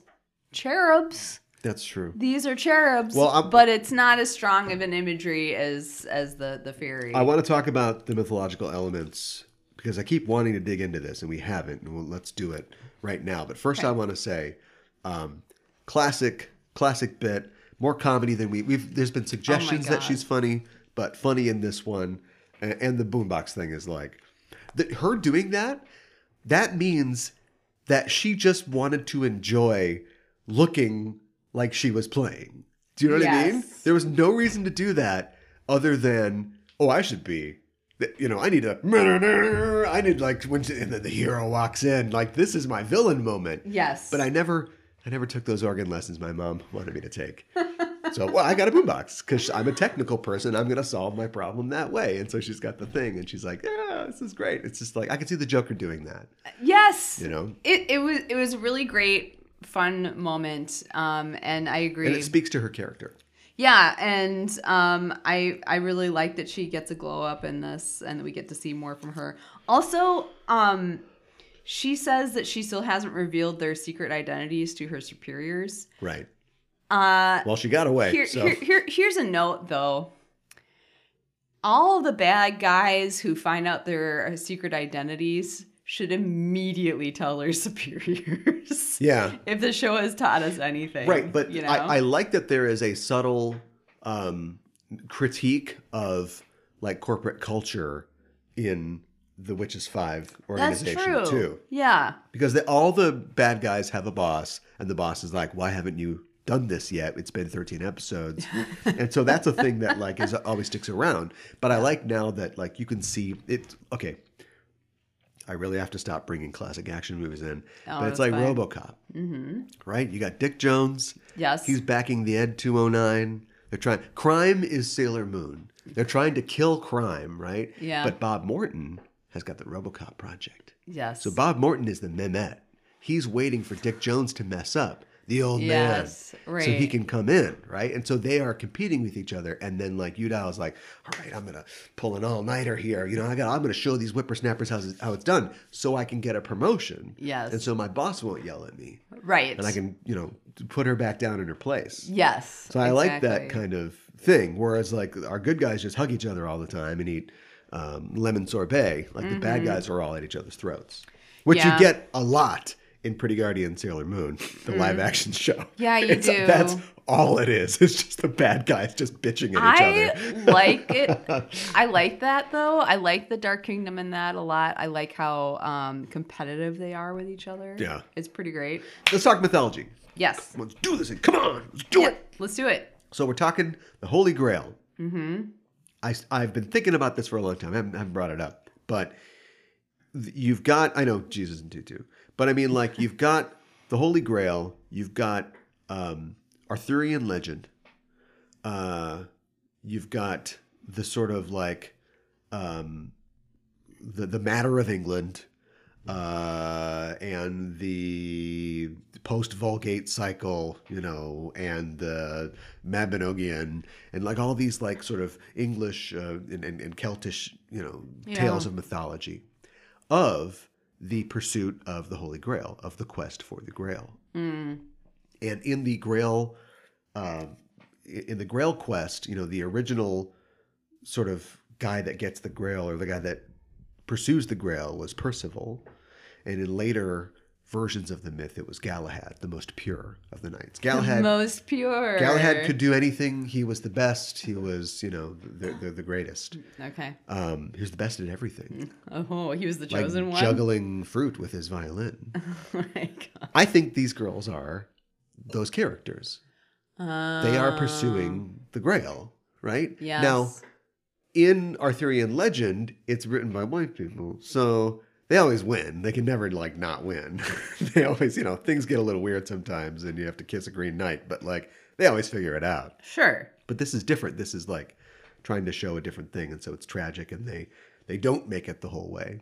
Cherubs. That's true. These are cherubs. Well, I'm- but it's not as strong of an imagery as as the the fairy. I want to talk about the mythological elements because I keep wanting to dig into this and we haven't. And well, let's do it right now. But first, I want to say, um, classic, classic bit, more comedy than we. We've there's been suggestions that she's funny, but funny in this one, and, and the boombox thing is like, the, her doing that. That means that she just wanted to enjoy looking like she was playing. Do you know what I mean? Yes. There was no reason to do that other than, oh, I should be, you know, I need a, I need like when and then the hero walks in, like this is my villain moment. yes. But I never, I never took those organ lessons my mom wanted me to take. so well, I got a boombox because I'm a technical person. I'm gonna solve my problem that way. And so she's got the thing, and she's like, yeah, this is great. It's just like I could see the Joker doing that. yes. You know, It it was it was a really great fun moment. Um, and I agree. and it speaks to her character. Yeah, and um, I I really like that she gets a glow up in this, and we get to see more from her. Also, um, she says that she still hasn't revealed their secret identities to her superiors. Right. Uh, Well, she got away. here, so here, here, here's a note though. All the bad guys who find out their secret identities should immediately tell their superiors. yeah. If the show has taught us anything, Right, but you know, I, I like that there is a subtle um, critique of like corporate culture in the Witches Five that's organization true. too, Yeah, because they, all the bad guys have a boss, and the boss is like, "Why haven't you done this yet? It's been 13 episodes," and so that's a thing that like is always sticks around. But I like now that like you can see it. Okay. I really have to stop bringing classic action movies in, Oh, but it's like fine. RoboCop, mm-hmm. right? You got Dick Jones, yes, He's backing the Ed 209. They're trying. Crime is Sailor Moon. They're trying to kill crime, right? Yeah. But Bob Morton has got the RoboCop project. yes. So Bob Morton is the Mimete. He's waiting for Dick Jones to mess up, the old Yes, man, so he can come in, right? And so they are competing with each other. And then like Eudial is like, all right, I'm gonna pull an all nighter here. You know, I got. I'm gonna show these whippersnappers how how it's done, so I can get a promotion. Yes. And so my boss won't yell at me, right, and I can you know put her back down in her place. Yes. So I like that kind of thing. Whereas like our good guys just hug each other all the time and eat um, lemon sorbet. Like the bad guys are all at each other's throats, which Mm-hmm. Yeah. you get a lot in Pretty Guardian Sailor Moon, the live action show. Mm. Yeah, you It's- do. That's all it is. It's just the bad guys just bitching at each other. I like it. I like that though. I like the Dark Kingdom in that a lot. I like how um, competitive they are with each other. Yeah. it's pretty great. Let's talk mythology. Yes, Let's do this. Come on, let's do Yeah, it. let's do it. So we're talking the Holy Grail. Mm-hmm. I, I've been thinking about this for a long time. I haven't, I haven't brought it up, but you've got. I know Jesus and Tutu, but I mean, like you've got the Holy Grail. You've got um, Arthurian legend. Uh, you've got the sort of like um, the the matter of England, uh, and the post Vulgate cycle, you know, and the Mabinogion, and like all these like sort of English uh, and, and, and Celtish, you know, tales of mythology of the pursuit of the Holy Grail, of the quest for the Grail. And in the Grail, uh, in the Grail quest, you know, the original sort of guy that gets the Grail or the guy that pursues the Grail was Percival, and in later versions of the myth, it was Galahad, the most pure of the knights. Galahad, the Most pure. Galahad could do anything. He was the best. He was, you know, the, the, the greatest. Okay. Um, he was the best at everything, Oh, he was the like chosen one. juggling fruit with his violin. Oh my God. I think these girls are those characters. They are pursuing the Grail, right? Yes. Now, in Arthurian legend, it's written by white people, so they always win. They can never like not win. they always, you know, things get a little weird sometimes, and you have to kiss a green knight, but like they always figure it out. Sure. But this is different. This is like trying to show a different thing, and so it's tragic, and they they don't make it the whole way.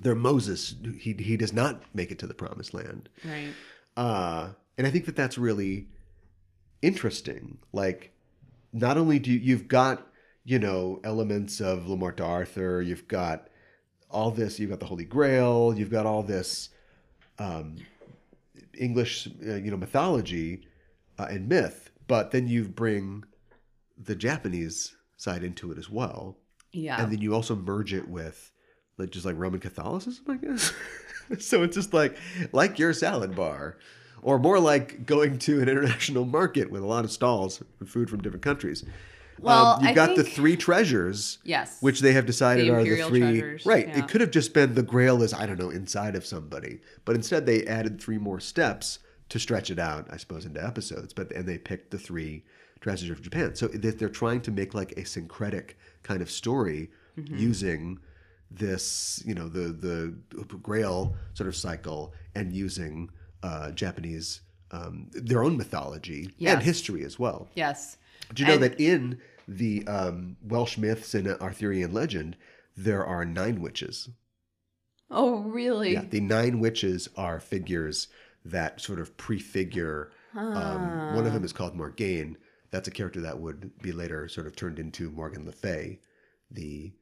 They're Moses. He he does not make it to the promised land. Right. Uh, and I think that that's really interesting. Like, not only do you, you've got, you know, elements of Le Morte d'Arthur, you've got all this, you've got the Holy Grail, you've got all this um, English, uh, you know, mythology uh, and myth, but then you bring the Japanese side into it as well. Yeah. And then you also merge it with like just like Roman Catholicism, I guess. so it's just like like your salad bar. Or more like going to an international market with a lot of stalls with food from different countries. Well, um, you've I got the three treasures, yes. which they have decided The are the three. treasures, Right. yeah. It could have just been the grail is, I don't know, inside of somebody. But instead they added three more steps to stretch it out, I suppose, into episodes. But and they picked the three treasures of Japan. So they- they're trying to make like a syncretic kind of story Mm-hmm. using this, you know, the the grail sort of cycle and using uh, Japanese um, their own mythology and history as well. yes. Do you know And- that in the um, Welsh myths and Arthurian legend, there are nine witches? Oh, really? Yeah, the nine witches are figures that sort of prefigure. Um, one of them is called Morgaine. That's a character that would be later sort of turned into Morgan Le Fay, the,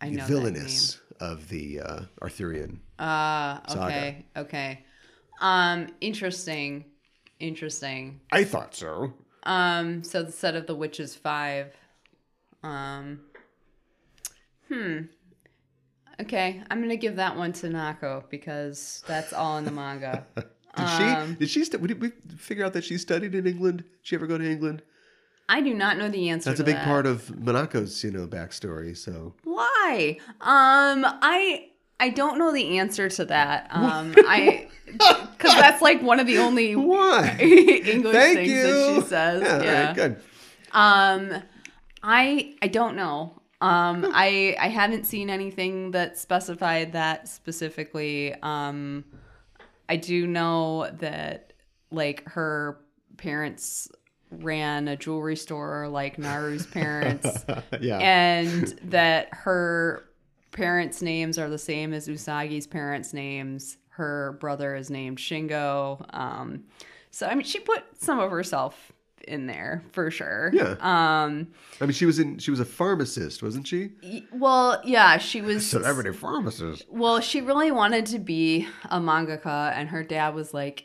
the villainess of the uh, Arthurian. Ah, Saga. okay. Okay. Um, interesting. Interesting. I thought so. Um, so the set of the witches five. Um, hmm. Okay, I'm gonna give that one to Naoko because that's all in the manga. Did she? Did she? St- did we figure out that she studied in England? Did she ever go to England? I do not know the answer. That's a big that. part of Monaco's, you know, backstory. So Why? Um, I I don't know the answer to that. Um, I because that's like one of the only why? English Thank things you. that she says. Yeah, Yeah. right, good. Um, I I don't know. Um, I I haven't seen anything that specified that specifically. Um, I do know that like her parents ran a jewelry store like Naru's parents, yeah. and that her parents' names are the same as Usagi's parents' names. Her brother is named Shingo. Um, so I mean, she put some of herself in there for sure. Yeah. Um. I mean, she was in. She was a pharmacist, wasn't she? y- Well, yeah, she was. Celebrity pharmacist. Well, she really wanted to be a mangaka, and her dad was like,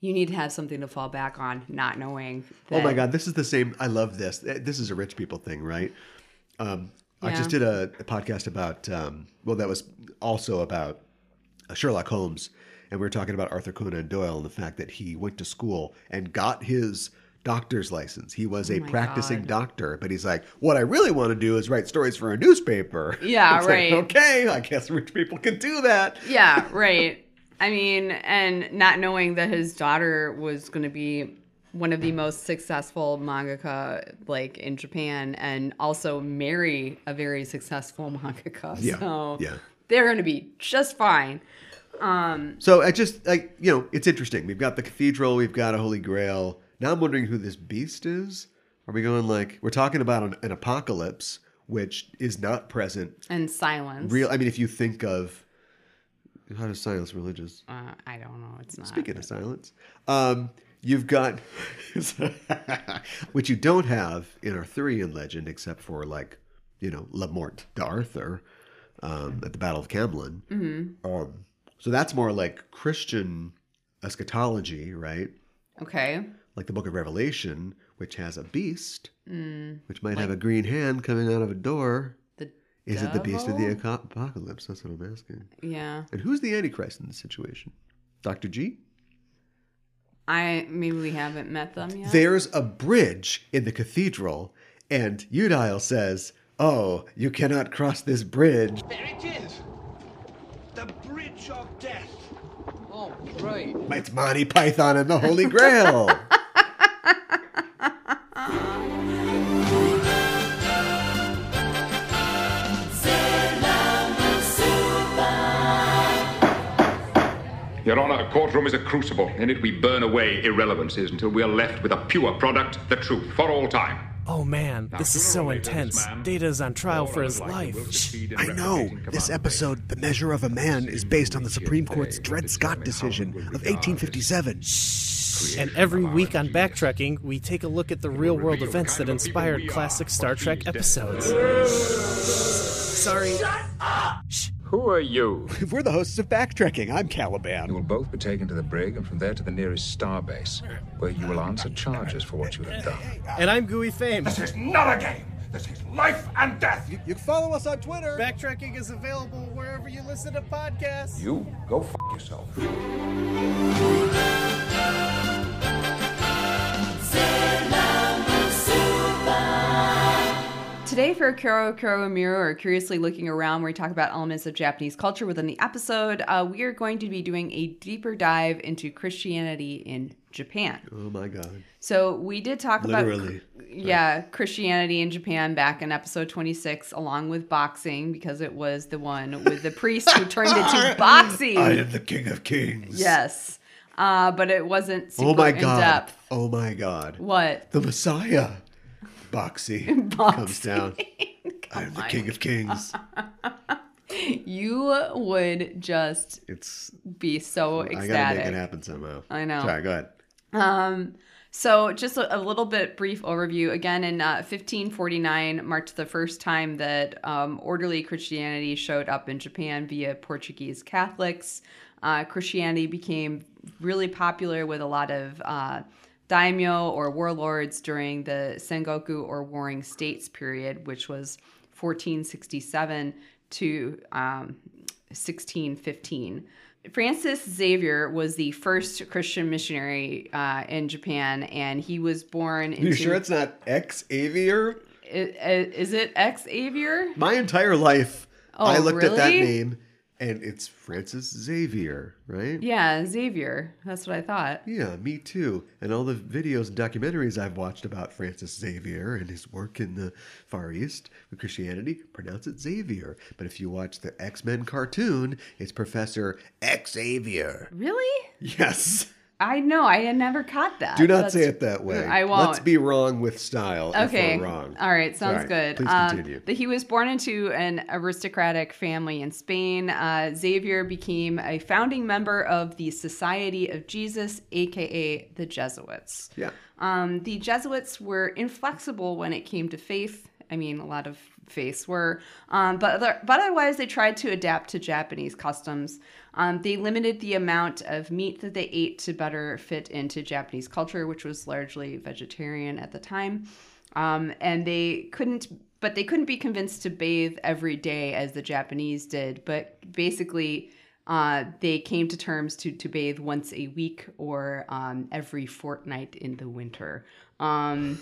"You need to have something to fall back on," not knowing. That, Oh my God, this is the same. I love this. Eh, This is a rich people thing, right? Um, I just did a, a podcast about. Um, well, that was also about Sherlock Holmes, And we are talking about Arthur Conan Doyle and the fact that he went to school and got his doctor's license. He was oh a Oh my practicing God. doctor, but he's like, what I really want to do is write stories for a newspaper. Yeah, It's like, right. okay, I guess rich people can do that. Yeah, right. I mean, and not knowing that his daughter was going to be one of the most successful mangaka like in Japan and also marry a very successful mangaka. Yeah, So yeah. They're going to be just fine. So I just like you know, it's interesting. We've got the cathedral, we've got a holy grail. Now I'm wondering who this beast is. Are we going like we're talking about an, an apocalypse, which is not present And silence. real? I mean, if you think of how does silence religious? Uh, I don't know. It's not. Speaking of silence, um, you've got which you don't have in Arthurian legend, except for like you know La Morte d'Arthur um, at the Battle of Camlann. Mm-hmm. Um, so that's more like Christian eschatology, right? Okay. Like the Book of Revelation, which has a beast, which might have a green hand coming out of a door. The Is it the beast of the apocalypse? That's what I'm asking. Yeah. And who's the Antichrist in this situation? Dr. G? I maybe we haven't met them yet. There's a bridge in the cathedral, and Eudial says, Oh, you cannot cross this bridge. There it is! The Bridge of Death! Oh, right. It's Monty Python and the Holy Grail. Your Honor, a courtroom is a crucible. In it we burn away irrelevancies until we are left with a pure product, the truth, for all time. Oh man, this is so intense. Data's on trial for his life. I know. This episode, The Measure of a Man, is based on the Supreme Court's Dred Scott decision of 1857. And every week on Backtracking, we take a look at the real world events that inspired classic Star Trek episodes. Sorry. Who are you? We're the hosts of Backtracking. I'm Caliban. You will both be taken to the brig and from there to the nearest starbase, where you will answer charges for what you have done. And I'm Gooey Fame. This is not a game! This is life and death! You can follow us on Twitter. Backtracking is available wherever you listen to podcasts. You go f yourself. Today for Kuro Kuro Miro, or Curiously Looking Around, where we talk about elements of Japanese culture within the episode, uh, we are going to be doing a deeper dive into Christianity in Japan. oh my God. So we did talk Literally. about yeah, Christianity in Japan back in episode 26 along with boxing because it was the one with the priest who turned into boxing. I am the King of Kings. Yes. Uh, but it wasn't super Oh my in God. depth. Oh my God. What? The Messiah. Boxy comes down. I am the King of Kings. You would just It's be so I gotta make it happen somehow. I know. Sorry, go ahead. Um, so just a, a little bit brief overview. Again, in uh, 1549 marked the first time that um, orderly Christianity showed up in Japan via Portuguese Catholics. Uh, Christianity became really popular with a lot of uh, daimyo or warlords during the Sengoku or Warring States period, which was 1467 to um, 1615. Francis Xavier was the first Christian missionary uh, in Japan, and he was born into. You sure it's not X Avier? I- I- Is it Xavier? My entire life, Oh, I looked at that name, and it's Francis Xavier, right? Yeah, Xavier. That's what I thought. Yeah, me too. And all the videos and documentaries I've watched about Francis Xavier and his work in the Far East with Christianity, pronounce it Xavier. But if you watch the X Men cartoon, it's Professor Xavier. Really? Yes. I know. I had never caught that. Do not That's- say it that way. I won't. Let's be wrong with style Okay. if we're wrong. All right. Sounds good. Please Um, continue. he was born into an aristocratic family in Spain. Uh, Xavier became a founding member of the Society of Jesus, aka the Jesuits. yeah. Um, the Jesuits were inflexible when it came to faith. I mean, a lot of faiths were, um, but other, but otherwise they tried to adapt to Japanese customs. Um, they limited the amount of meat that they ate to better fit into Japanese culture, which was largely vegetarian at the time. Um, and they couldn't, but they couldn't be convinced to bathe every day as the Japanese did. But basically, Uh, they came to terms to, to bathe once a week or um, every fortnight in the winter. Um,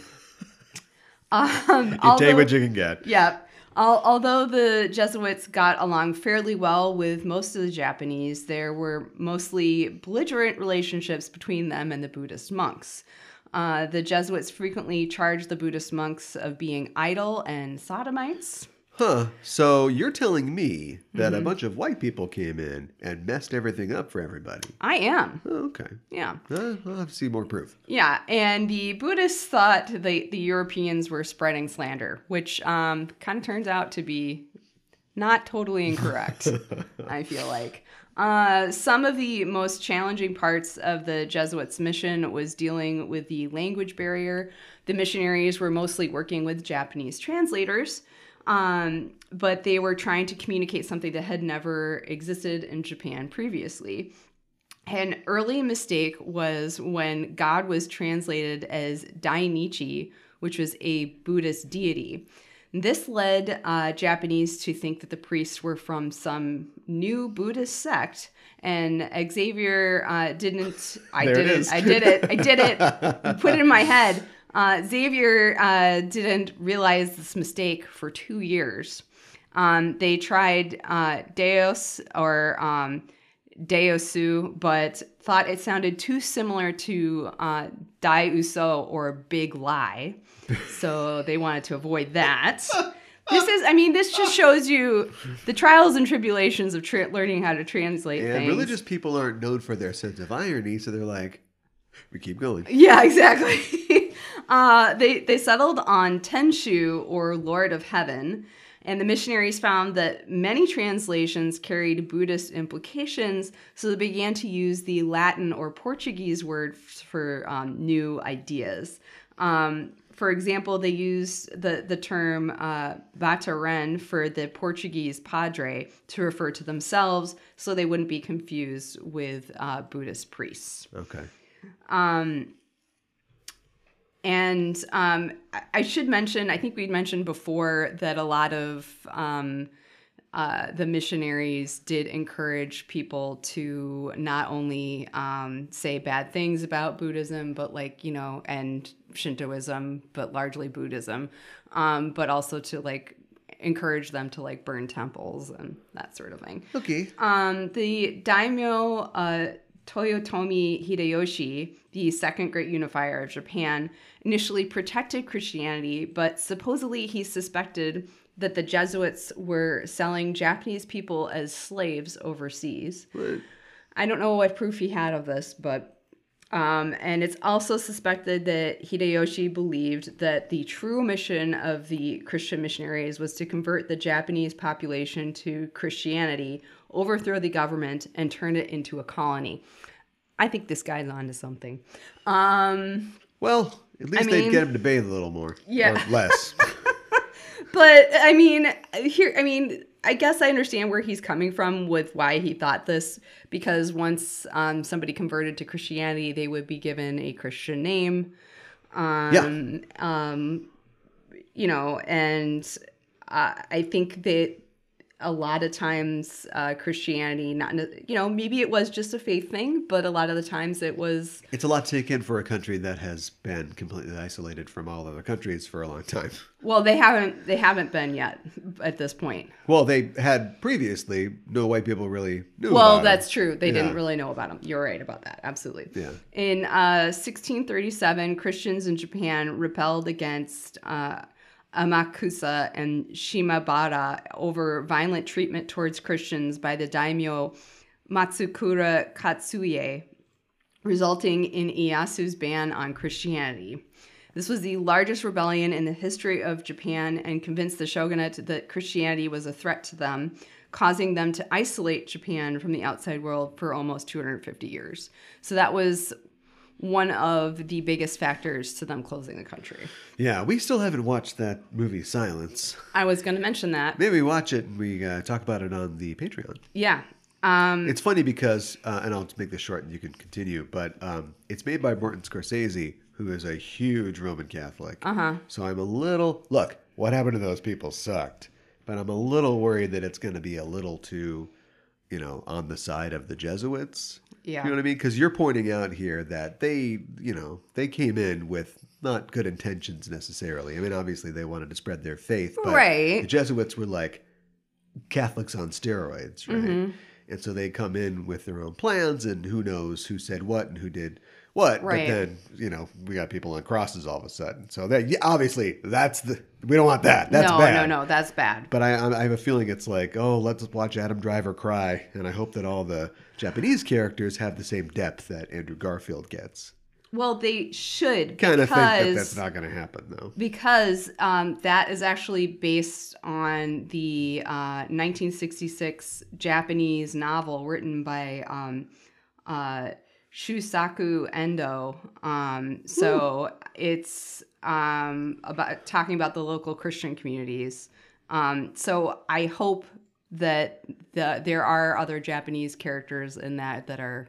um, You take what you can get. yeah. Al- although the Jesuits got along fairly well with most of the Japanese, there were mostly belligerent relationships between them and the Buddhist monks. Uh, the Jesuits frequently charged the Buddhist monks of being idle and sodomites. Huh. So you're telling me that a Mhm. bunch of white people came in and messed everything up for everybody? I am. Oh, okay. Yeah. Uh, I'll have to see more proof. Yeah, and the Buddhists thought the, the Europeans were spreading slander, which um, kind of turns out to be not totally incorrect, I feel like. Uh, some of the most challenging parts of the Jesuits' mission was dealing with the language barrier. The missionaries were mostly working with Japanese translators, um, but they were trying to communicate something that had never existed in Japan previously. An early mistake was when God was translated as Dainichi, which was a Buddhist deity. This led uh, Japanese to think that the priests were from some new Buddhist sect, and Xavier uh, didn't. I There it did it. is. I did it. I did it. Put it in my head. Uh, Xavier uh, didn't realize this mistake for two years. Um, they tried uh, Deus or um, Deosu, but thought it sounded too similar to uh, Dai Uso or Big Lie. So they wanted to avoid that. This is, I mean, this just shows you the trials and tribulations of tra- learning how to translate And things. religious people aren't known for their sense of irony, so they're like, we keep going. Yeah, exactly. uh, they they settled on Tenshu or Lord of Heaven, and the missionaries found that many translations carried Buddhist implications, so they began to use the Latin or Portuguese word for um, new ideas. Um, for example, they used the, the term uh, Bateren for the Portuguese padre to refer to themselves so they wouldn't be confused with uh, Buddhist priests. Okay. Um, and um, I- should mention, I think we'd mentioned before that a lot of um, uh, the missionaries did encourage people to not only um, say bad things about Buddhism, but like, you know, and Shintoism, but largely Buddhism, um, but also to like encourage them to like burn temples and that sort of thing. Okay. Um, the daimyo uh, Toyotomi Hideyoshi, the second great unifier of Japan, initially protected Christianity, but supposedly he suspected that the Jesuits were selling Japanese people as slaves overseas. I don't know what proof he had of this, but um, and it's also suspected that Hideyoshi believed that the true mission of the Christian missionaries was to convert the Japanese population to Christianity, overthrow the government, and turn it into a colony. I think this guy's onto something. Um, Well, at least I they'd get him to bathe a little more. Yeah. Or less. but I mean, here, I mean, I guess I understand where he's coming from with why he thought this, because once um, somebody converted to Christianity, they would be given a Christian name. Um, Um, you know, and uh, I think that a lot of times uh, Christianity, not you know, maybe it was just a faith thing, but a lot of the times it was it's a lot to take in for a country that has been completely isolated from all other countries for a long time. well, they haven't they haven't been yet at this point. Well, they had previously. No white people really knew well, that's him. true. They Yeah. didn't really know about them. You're right about that. Absolutely. Yeah. In uh, 1637, Christians in Japan rebelled against uh, Amakusa and Shimabara over violent treatment towards Christians by the daimyo Matsukura Katsuie, resulting in Ieyasu's ban on Christianity. This was the largest rebellion in the history of Japan and convinced the shogunate that Christianity was a threat to them, causing them to isolate Japan from the outside world for almost 250 years. So that was one of the biggest factors to them closing the country. Yeah, we still haven't watched that movie Silence. I was going to mention that. Maybe we watch it and we uh, talk about it on the Patreon. Yeah. Um, It's funny because, uh, and I'll make this short and you can continue, but um, it's made by Martin Scorsese, who is a huge Roman Catholic. Uh-huh. So I'm a little, look, what happened to those people sucked, but I'm a little worried that it's going to be a little too you know, on the side of the Jesuits. Yeah. You know what I mean? Because you're pointing out here that they, you know, they came in with not good intentions necessarily. I mean, obviously they wanted to spread their faith, but Right. the Jesuits were like Catholics on steroids, right? Mhm. And so they come in with their own plans, and who knows who said what and who did what. Right. But then, you know, we got people on crosses all of a sudden. So that yeah, obviously that's the we don't want that. That's no, bad. no, no, that's bad. But I, I have a feeling it's like, oh, let's watch Adam Driver cry, and I hope that all the Japanese characters have the same depth that Andrew Garfield gets. Well, they should Kind of think that that's not going to happen, though. because um, that is actually based on the uh, 1966 Japanese novel written by um, uh, Shusaku Endo. Um, so it's um, about talking about the local Christian communities. Um, so I hope that the there are other Japanese characters in that that are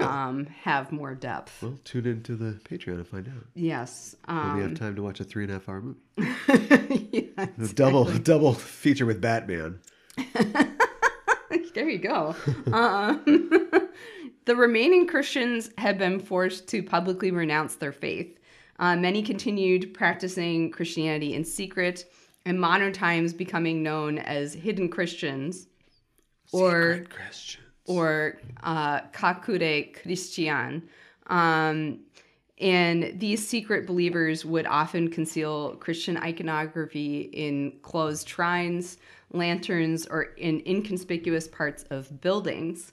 um, have more depth. Well, tune into the Patreon to find out. Yes. When we have Um, time to watch a three and a half hour movie. yeah, A double double feature with Batman. there you go. Uh, the remaining Christians had been forced to publicly renounce their faith. Uh, many continued practicing Christianity in secret, in modern times becoming known as hidden Christians or Christians. or uh, Kakure Christian. Um, and these secret believers would often conceal Christian iconography in closed shrines, lanterns, or in inconspicuous parts of buildings.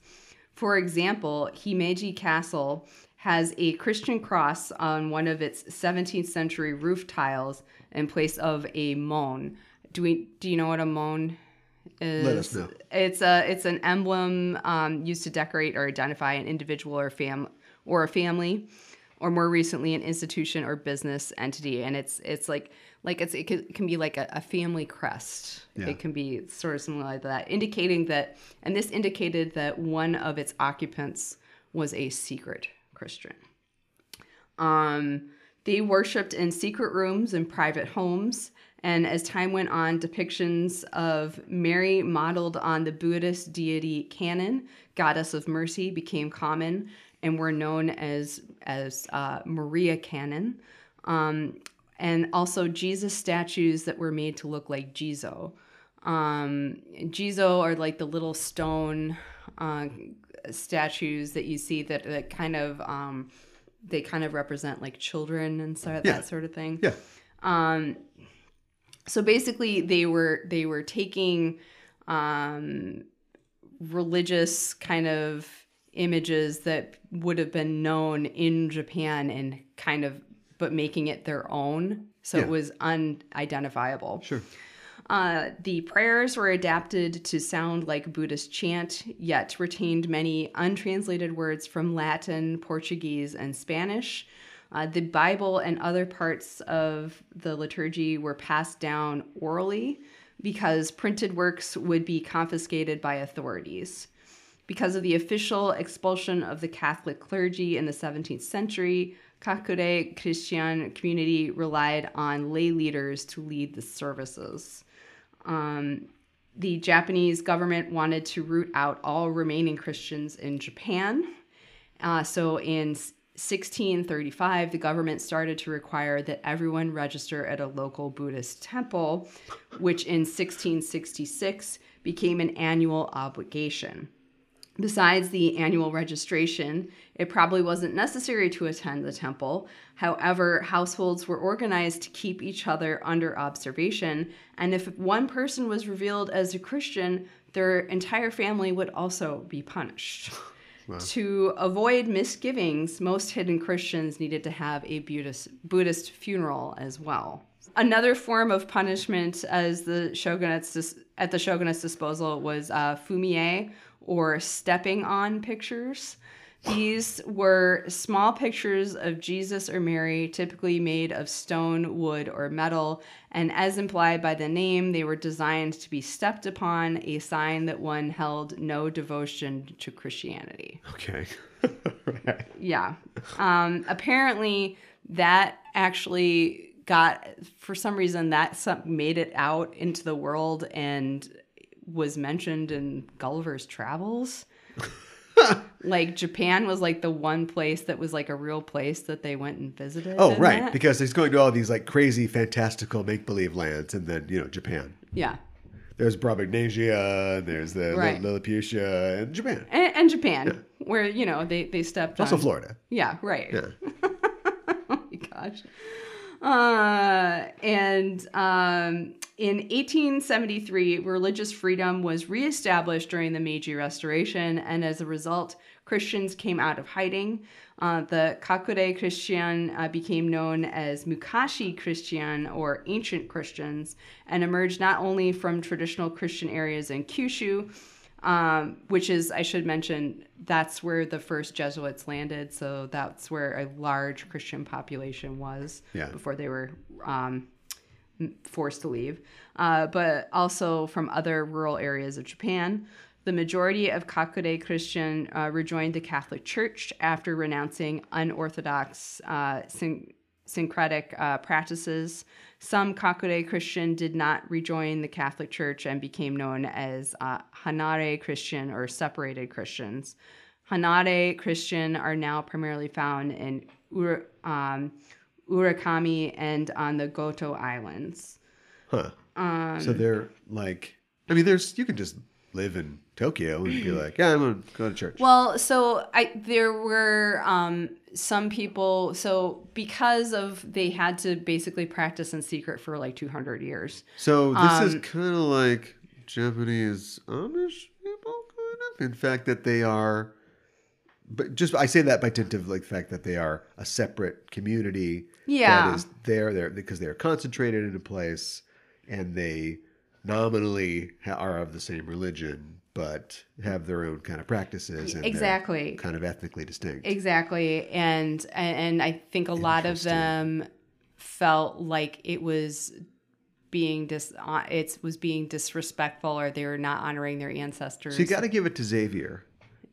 For example, Himeji Castle has a Christian cross on one of its 17th century roof tiles in place of a mon. Do we? Do you know what a mon is? Let us know. It's a it's an emblem um, used to decorate or identify an individual or fam or a family, or more recently an institution or business entity. And it's it's like like it's it can, it can be like a, a family crest. Yeah. It can be sort of something like that, indicating that. And this indicated that one of its occupants was a secret Christian. Um, they worshipped in secret rooms and private homes. And as time went on, depictions of Mary modeled on the Buddhist deity Kannon, goddess of mercy, became common and were known as as uh, Maria Kannon. Um, and also Jesus statues that were made to look like Jizo. Um, Jizo are like the little stone uh, statues that you see that, that kind of um, they kind of represent like children and so, Yeah. that sort of thing. Yeah. Um, so basically, they were they were taking um, religious kind of images that would have been known in Japan and kind of but making it their own. So Yeah. it was unidentifiable. Sure. Uh, the prayers were adapted to sound like Buddhist chant, yet retained many untranslated words from Latin, Portuguese, and Spanish. Uh, the Bible and other parts of the liturgy were passed down orally because printed works would be confiscated by authorities. Because of the official expulsion of the Catholic clergy in the 17th century, Kakure Christian community relied on lay leaders to lead the services. Um, the Japanese government wanted to root out all remaining Christians in Japan. Uh, so in 1635, the government started to require that everyone register at a local Buddhist temple, which in 1666 became an annual obligation. Besides the annual registration, it probably wasn't necessary to attend the temple. However, households were organized to keep each other under observation, and if one person was revealed as a Christian, their entire family would also be punished. To avoid misgivings, most hidden Christians needed to have a Buddhist, Buddhist funeral as well. Another form of punishment as the shogunate's dis- at the shogunate's disposal was uh, fumie, or stepping on pictures. These were small pictures of Jesus or Mary, typically made of stone, wood, or metal, and as implied by the name, they were designed to be stepped upon, a sign that one held no devotion to Christianity. Okay. right. Yeah. Um, apparently, that actually got, for some reason, that made it out into the world and was mentioned in Gulliver's Travels. like Japan was like the one place that was like a real place that they went and visited. Oh, right, that. because he's going to all these like crazy, fantastical make believe lands, and then you know Japan. yeah, There's Brobdignagia, and there's the Right. Lilliputian, and Japan. and, and Japan, where you know they they stepped Also on- Florida. Yeah, right. Yeah. oh my gosh. Uh, and um, in 1873, religious freedom was reestablished during the Meiji Restoration, and as a result, Christians came out of hiding. Uh, the Kakure Christian uh, became known as Mukashi Christian or ancient Christians and emerged not only from traditional Christian areas in Kyushu, um, which is, I should mention, that's where the first Jesuits landed. So that's where a large Christian population was Yeah. before they were um, forced to leave, uh, but also from other rural areas of Japan. The majority of Kakure Christian uh, rejoined the Catholic Church after renouncing unorthodox uh, syn- syncretic uh, practices. Some Kakure Christian did not rejoin the Catholic Church and became known as uh, Hanare Christian or separated Christians. Hanare Christian are now primarily found in Ura, um, Urakami and on the Goto Islands. Huh. Um, so they're like, I mean, there's you can just live in Tokyo and be like, yeah, I'm gonna go to church. Well, so I there were um, some people. So because of they had to basically practice in secret for like 200 years. So this is Um, kind of like Japanese Amish people, kind of. In fact, that they are, but just I say that by dint of like the fact that they are a separate community. Yeah. that is there there because they are concentrated in a place, and they nominally are of the same religion, but have their own kind of practices. And Exactly. kind of ethnically distinct. Exactly, and and, I think a lot of them felt like it was being dis uh, it was being disrespectful or they were not honoring their ancestors. So you got to give it to Xavier.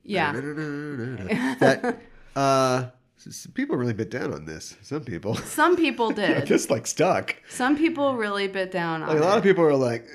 Yeah. that uh, people really bit down on this. Some people. Some people did. just like stuck. Some people really bit down on Like a lot it. of people are like,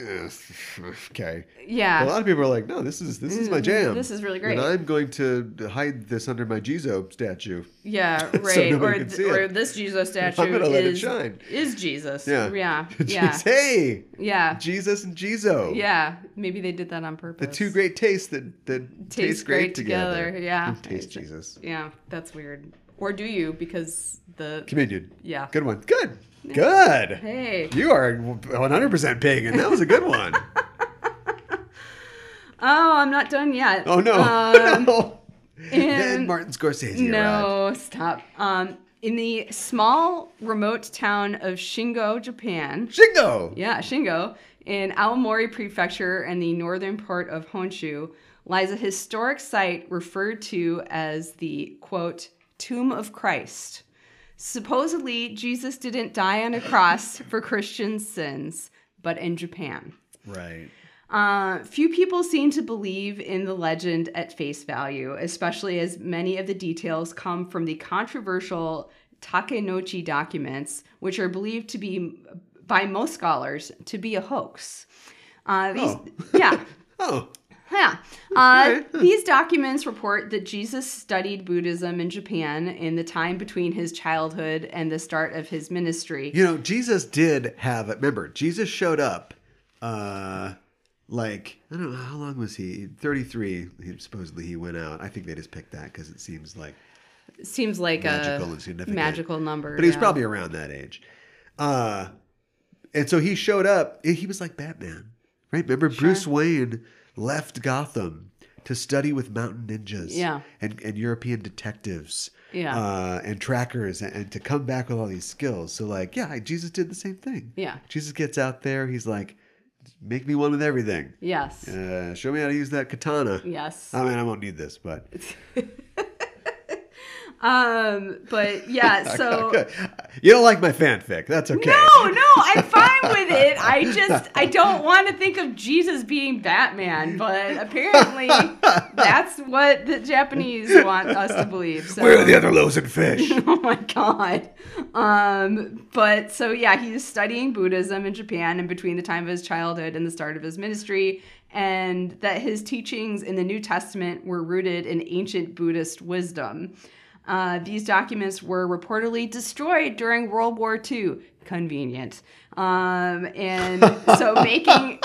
okay. Yeah. But a lot of people are like, no, this is this is my mm, jam. This is really great. And I'm going to hide this under my Jizo statue. Yeah, right. nobody or or this Jesus statue I'm gonna let shine. is Jesus. Yeah. yeah, hey, yeah, Jesus and Jizo. yeah. Maybe they did that on purpose. The two great tastes that that taste, great, together. Yeah, Taste Jesus. yeah. That's weird. Or do you? Because the Communion. Yeah. Good one. Good. Good. Hey. You are 100% pig, and that was a good one. Oh, I'm not done yet. Oh, no. Um, no. Then and- Martin Scorsese arrived. No, stop. Um, in the small remote town of Shingo, Japan. Shingo. Yeah, Shingo, in Aomori Prefecture and the northern part of Honshu, lies a historic site referred to as the quote tomb of Christ. Supposedly, Jesus didn't die on a cross for Christian sins, but in Japan. Right. Uh, few people seem to believe in the legend at face value, especially as many of the details come from the controversial Takenouchi documents, which are believed to be, by most scholars, to be a hoax. Uh, these, Yeah. Oh. Yeah. Uh, these documents report that Jesus studied Buddhism in Japan in the time between his childhood and the start of his ministry. You know, Jesus did have it. Remember, Jesus showed up, uh, like, I don't know, how long was he? 33, he, supposedly he went out. I think they just picked that because it seems like Seems like magical a and significant. magical number. But he was yeah. probably around that age. Uh, and so he showed up. He was like Batman, right? Remember, Bruce Wayne left Gotham to study with mountain ninjas Yeah. and, and European detectives Yeah. uh, and trackers and, and to come back with all these skills. So, like, yeah, Jesus did the same thing. Yeah. Jesus gets out there. He's like, make me one with everything. Yes. Uh, show me how to use that katana. Yes. I mean, I won't need this, but Um, but yeah, so you don't like my fanfic. That's okay. no, no, I'm fine with it. I just I don't want to think of Jesus being Batman, but apparently that's what the Japanese want us to believe. So. Where are the other loaves and fish? oh my god. Um, but so yeah, he's studying Buddhism in Japan in between the time of his childhood and the start of his ministry, and that his teachings in the New Testament were rooted in ancient Buddhist wisdom. Uh, these documents were reportedly destroyed during World War II. Convenient. Um, and so making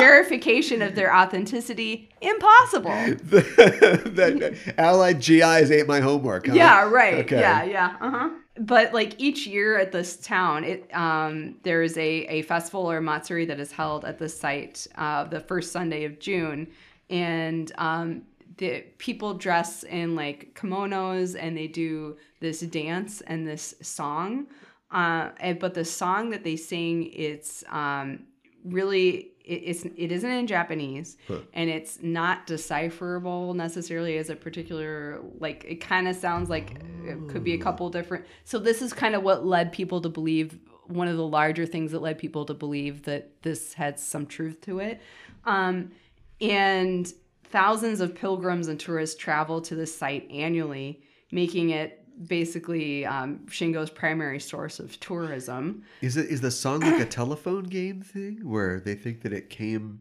verification of their authenticity impossible. that Allied GIs ate my homework. Huh? Yeah, right. Okay. Yeah, yeah. Uh huh. But like each year at this town, it um, there is a, a festival or matsuri that is held at the site uh, the first Sunday of June, and um, the people dress in like kimonos and they do this dance and this song. Uh, and, but the song that they sing, it's um, really it, it's it isn't in Japanese and it's not decipherable necessarily as a particular like it kind of sounds like it could be a couple different so this is kind of what led people to believe one of the larger things that led people to believe that this had some truth to it. Um, and thousands of pilgrims and tourists travel to this site annually making it basically um, Shingo's primary source of tourism. Is it is the song like a telephone game thing where they think that it came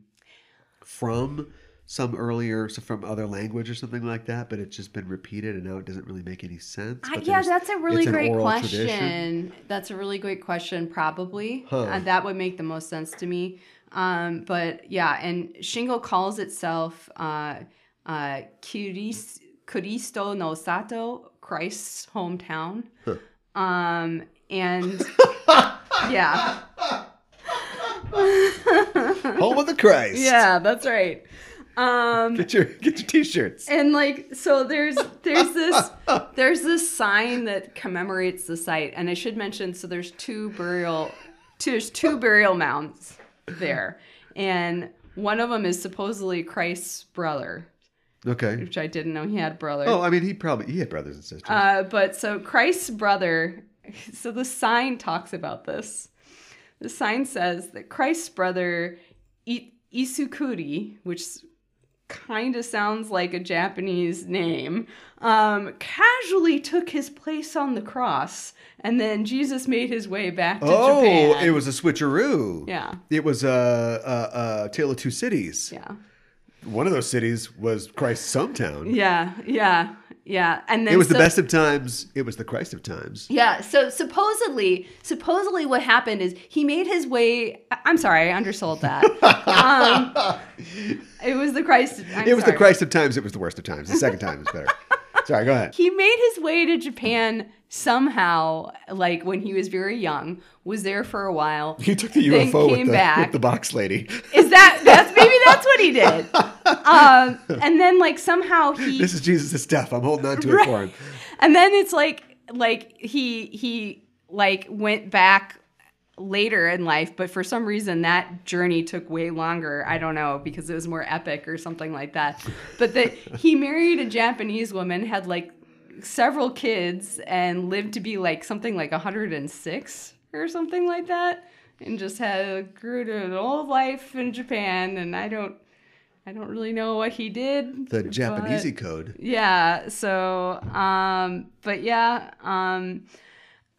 from some earlier so from other language or something like that, but it's just been repeated and now it doesn't really make any sense. Uh, yeah, that's a really great question. tradition? That's a really great question, probably. Huh. Uh, that would make the most sense to me. Um, but yeah, and Shingo calls itself uh, uh, Kuristo no Sato, Christ's hometown. Um, and yeah. Home of the Christ. Yeah, that's right. Um, Get your get your t-shirts. and like so there's there's this there's this sign that commemorates the site and i should mention so there's two burial two, there's two burial mounds there and one of them is supposedly christ's brother Okay. which i didn't know he had brothers. Oh, I mean, he probably he had brothers and sisters. uh, but so Christ's brother, so the sign talks about this. The sign says that Christ's brother I- Isukiri, which kind of sounds like a Japanese name, um, casually took his place on the cross, and then Jesus made his way back to oh, Japan. it was a switcheroo. Yeah. It was a uh, uh, Tale of Two Cities. Yeah. One of those cities was Christ's hometown. Yeah, yeah, yeah, and then It was the best of times. It was the Christ of times. Yeah, so supposedly, supposedly what happened is he made his way. I'm sorry, I undersold that. um, it was the Christ. I'm it was the. Christ of times. It was the worst of times. The second time is better. Sorry, go ahead. He made his way to Japan somehow, like when he was very young. Was there for a while. He took the UFO with came the, back. with the box lady. Is that that's maybe that's what he did? Um, and then like somehow he This is Jesus' stuff. I'm holding on to it for him. and then it's like like he he like went back later in life but for some reason that journey took way longer i don't know because it was more epic or something like that but that he married a japanese woman had like several kids and lived to be like something like 106 or something like that and just had a grew to an old life in japan and i don't i don't really know what he did The Japanese code. yeah so um but yeah um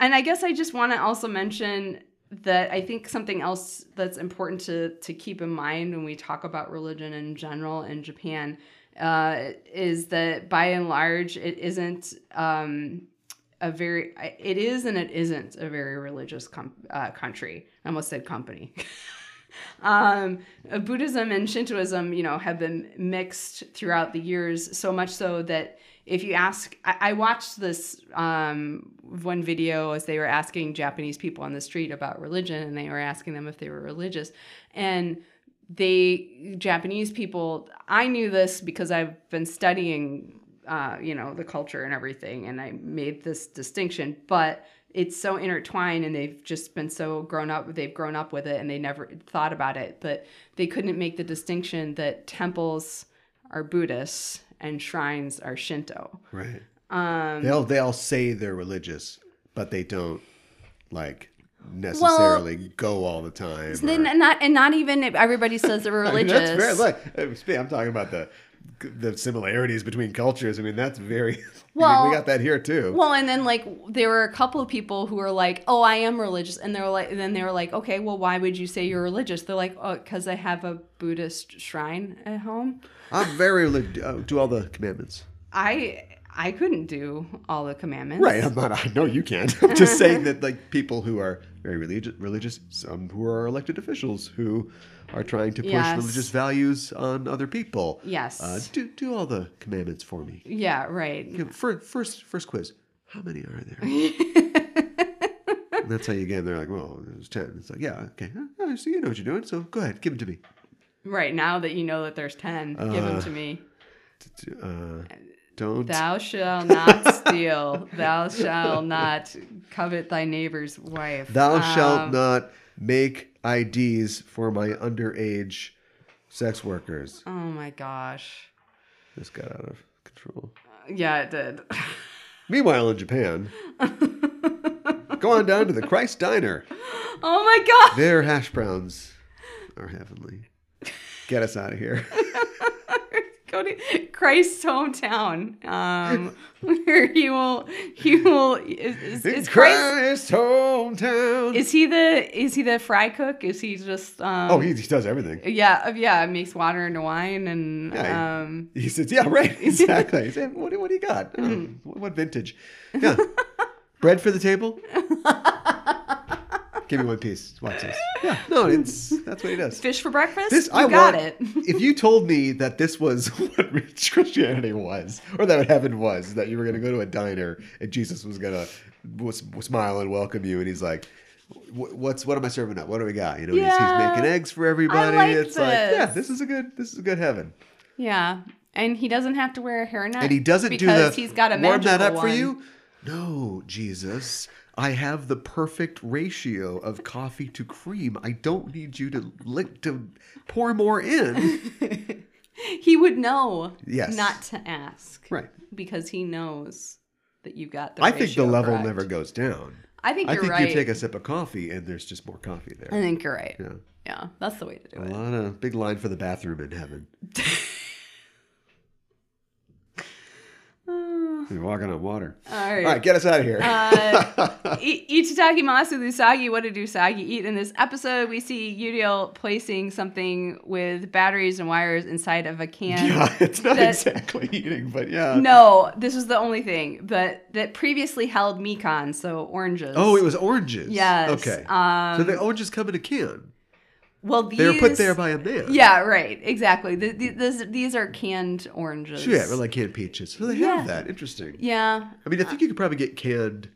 and i guess i just want to also mention that i think something else that's important to to keep in mind when we talk about religion in general in japan uh is that by and large it isn't um a very it is and it isn't a very religious com- uh, country. I almost said company. Um, Buddhism and Shintoism, you know, have been mixed throughout the years, so much so that if you ask, I, I watched this um, one video as they were asking Japanese people on the street about religion, and they were asking them if they were religious, and they Japanese people, I knew this because I've been studying, uh, you know, the culture and everything, and I made this distinction, but it's so intertwined and they've just been so grown up they've grown up with it and they never thought about it but they couldn't make the distinction that temples are buddhists and shrines are shinto Right. um They all they all say they're religious, but they don't like necessarily go all the time. or- Then not and not even if everybody says they're I mean, religious. that's like uh, I'm talking about the the similarities between cultures. I mean, that's very. I mean, Well- we got that here too. Well, and then like there were a couple of people who were like, "Oh, I am religious," and they were like, and then they were like, "Okay, well, why would you say you're religious?" They're like, "Oh, because I have a Buddhist shrine at home." I'm very uh, do all the commandments. I I couldn't do all the commandments. Right. I'm not. I know you can't. I'm just saying that like people who are very religious, religious, some who are elected officials who are trying to push Yes. religious values on other people. Yes. Uh, do do all the commandments for me. Yeah. Right. Fir- first first quiz. How many are there? That's how you get. 'em. They're like, well, there's ten. It's like, yeah, okay. Oh, so you know what you're doing. So go ahead, give them to me. Right now that you know that there's ten, give them Uh, to me. Uh, don't. Thou shalt not steal. Thou shalt not covet thy neighbor's wife. Thou shalt Um, not make IDs for my underage sex workers. Oh my gosh. This got out of control. Yeah, it did. Meanwhile, in Japan, go on down to the Christ Diner. Oh my god. Their hash browns are heavenly. Get us out of here. Go to Christ's hometown, um, where he will, he will. Is, is, is Christ? Christ's hometown. Is he the? Is he the fry cook? Is he just? Um, oh, he, he does everything. Yeah, uh, yeah. Makes water into wine and Yeah, um. He says, "Yeah, right, exactly." He said, "What, do- what do you got? Oh, what, what vintage? Yeah, bread for the table. Give me one piece. Watch this. Yeah, no, it's that's what he does. Fish for breakfast. This you I got want, it. if you told me that this was what rich Christianity was, or that what heaven was, that you were going to go to a diner and Jesus was going to w- smile and welcome you, and he's like. What's what am I serving up? What do we got? You know, he's, Yeah. he's making eggs for everybody. like it's like, yeah, this. this is a good, this is a good heaven. Yeah, and he doesn't have to wear a hairnet. and he doesn't do because the he's got a warm that up for one. you. No, Jesus, I have the perfect ratio of coffee to cream. I don't need you to lick to pour more in. He would know. Yes. Not to ask. Right. Because he knows that you've got the. I think the level correct. never goes down. I think I you're think right. you take a sip of coffee and there's just more coffee there. I think you're right. Yeah. Yeah, that's the way to do it. A it. lot of big line for the bathroom in heaven. You're walking on water. All right. All right, get us out of here. Uh, Itadakimasu Usagi, what did Usagi eat? In this episode, we see Uriel placing something with batteries and wires inside of a can. yeah, it's not that- exactly eating, but yeah. No, this was the only thing, but that previously held Mikan, so oranges. Oh, it was oranges. Yes, Okay. um, so the oranges come in a can. Well, these They were put there by a man. Yeah, right, exactly. The, the, this, these are canned oranges. So yeah, we're like canned peaches. So they Yeah. have that. Interesting. Yeah. I mean, I think you could probably get canned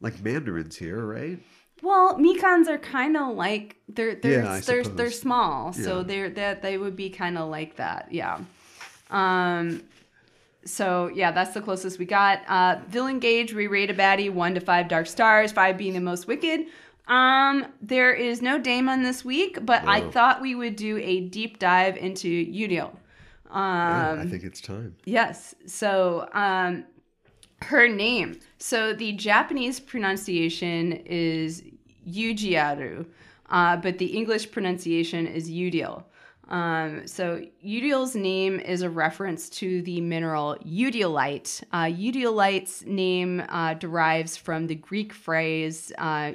like mandarins here, right? Well, Mikans are kind of like they're they're Yeah, they're, suppose. they're small, so Yeah. they're that they would be kind of like that. Yeah. Um. So yeah, that's the closest we got. Uh, villain gauge we rate a baddie one to five dark stars, five being the most wicked. Um, there is no Daemon this week, but I thought we would do a deep dive into Eudial. Um, Yeah, I think it's time. Yes. So, um, her name. So the Japanese pronunciation is Yujiaru, uh, but the English pronunciation is Eudial. Um, so Eudial's name is a reference to the mineral eudialyte. Uh, eudialyte's name uh, derives from the Greek phrase uh,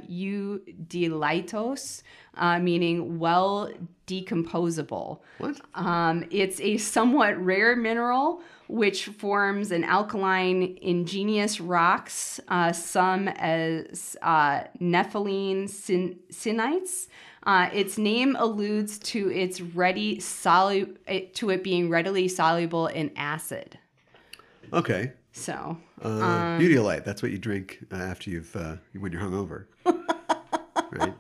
uh, meaning well decomposable. What? Um, it's a somewhat rare mineral which forms an alkaline igneous rocks, uh, some as uh, nepheline sin- syenites. Uh, its name alludes to its ready solu- it- to it being readily soluble in acid. Okay. So, Uh, um. That's what you drink uh, after you've uh, when you're hungover. right.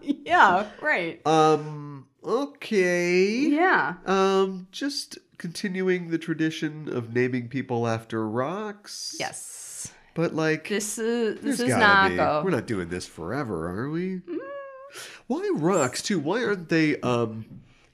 yeah, right. Um. Okay. Yeah. Um. Just continuing the tradition of naming people after rocks. Yes. But like This is this is gotta be- We're not doing this forever, are we? Why rocks too? Why aren't they um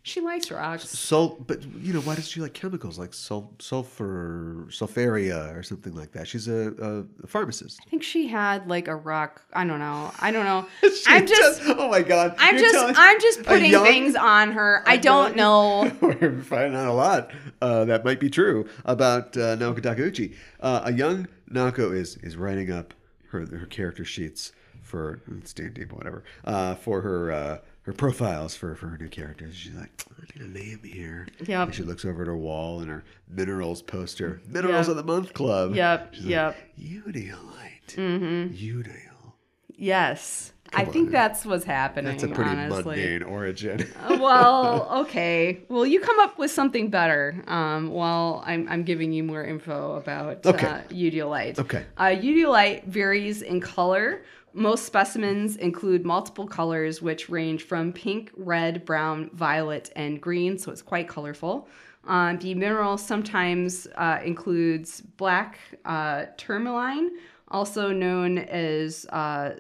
She likes rocks. Salt, but you know, why does she like chemicals like sul- sulfur, sulfaria, or something like that? She's a, a pharmacist. I think she had like a rock. I don't know. I don't know. I'm just. does- oh my god! I'm You're just. I'm just a putting young- things on her. I don't know. We're finding out a lot uh, that might be true about uh, Naoko Takeuchi. Uh, a young Naoko is is writing up her her character sheets for D and whatever, uh, for her uh, her profiles for for her new characters. She's like, I need a name here. Yep. And she looks over at her wall and her minerals poster, minerals Yep. of the month club. Yep. She's Yep. Like, Udalite. Mm-hmm. Udale. Yes. I Come think on. that's what's happening. That's a pretty honestly. mundane origin. Uh, well, okay. Well, you come up with something better. Um, while I'm, I'm giving you more info about Okay. uh, Eudialyte. Okay. Uh, Eudialyte varies in color. Most specimens include multiple colors, which range from pink, red, brown, violet, and green. So it's quite colorful. Um, the mineral sometimes uh, includes black uh, tourmaline, also known as uh,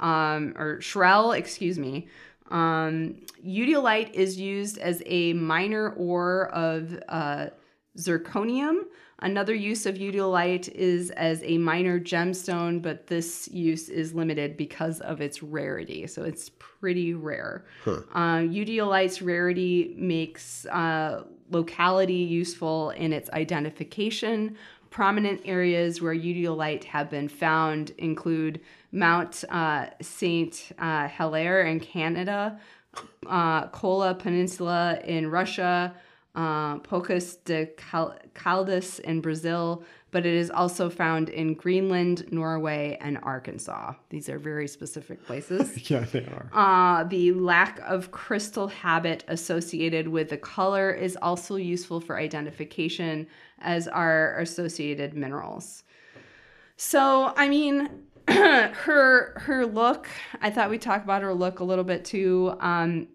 um, or schorl, excuse me. Um, is used as a minor ore of uh, zirconium. Another use of eudialyte is as a minor gemstone, but this use is limited because of its rarity. So it's pretty rare. Huh. Uh, rarity makes uh, locality useful in its identification. Prominent areas where eudialyte have been found include Mount uh, Saint uh, Hilaire in Canada, uh, Kola Peninsula in Russia, uh, Pocas de Cal- Caldas in Brazil, but it is also found in Greenland, Norway, and Arkansas. These are very specific places. yeah, they are. Uh, the lack of crystal habit associated with the color is also useful for identification, as are associated minerals. So, I mean, her her look. I thought we'd talk about her look a little bit too. Um,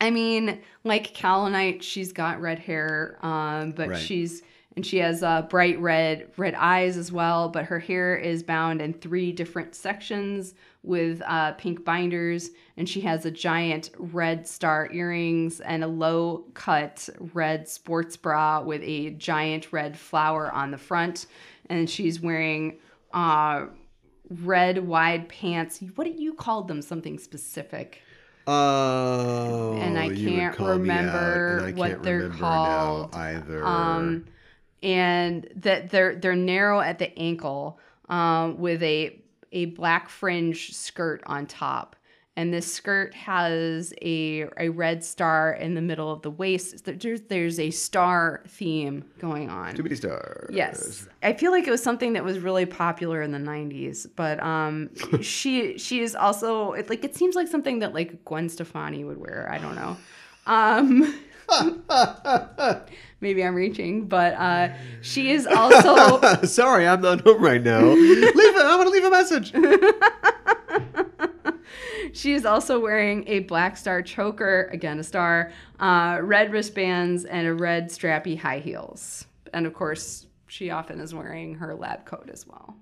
I mean, like Kaolinite, she's got red hair, um, but Right. she's and she has uh, bright red red eyes as well. But her hair is bound in three different sections with uh, pink binders, and she has a giant red star earrings and a low cut red sports bra with a giant red flower on the front, and she's wearing uh, red wide pants. What do you call them? Something specific. Oh, and I can't call out, remember I what can't they're remember called either. Um, and that they're they're narrow at the ankle, um, with a a black fringe skirt on top. And this skirt has a a red star in the middle of the waist. There's there's a star theme going on. Too many stars. Yes, I feel like it was something that was really popular in the '90s. But um, she she is also it, like it seems like something that like Gwen Stefani would wear. I don't know. Um, maybe I'm reaching, but uh, she is also Sorry, I'm not home right now. leave a, I want to leave a message. She is also wearing a black star choker, again a star, uh, red wristbands, and a red strappy high heels. And of course, she often is wearing her lab coat as well.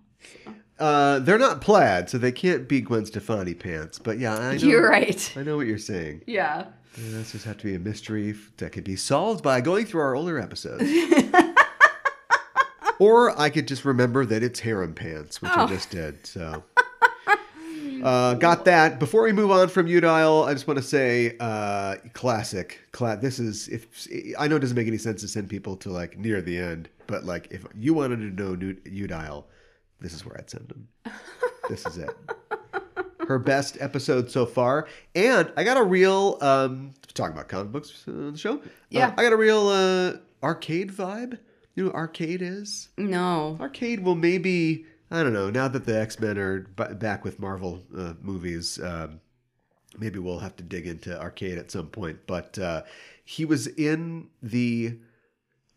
Uh, they're not plaid, so they can't be Gwen Stefani pants. But yeah, I know, You're right. I know what you're saying. Yeah. Uh, This just have to be a mystery that could be solved by going through our older episodes. or I could just remember that it's harem pants, which I Oh. just did. So, uh, got that. Before we move on from Eudial, I just want to say, uh, classic. Cla- this is if I know it doesn't make any sense to send people to like near the end, but like if you wanted to know Nu- Eudial, this is where I'd send them. This is it her best episode so far. And I got a real um talking about comic books uh, on the show. Yeah. Uh, I got a real uh arcade vibe. You know what arcade is? No. Arcade will maybe I don't know. Now that the X Men are b- back with Marvel uh, movies, um, maybe we'll have to dig into arcade at some point. But uh, he was in the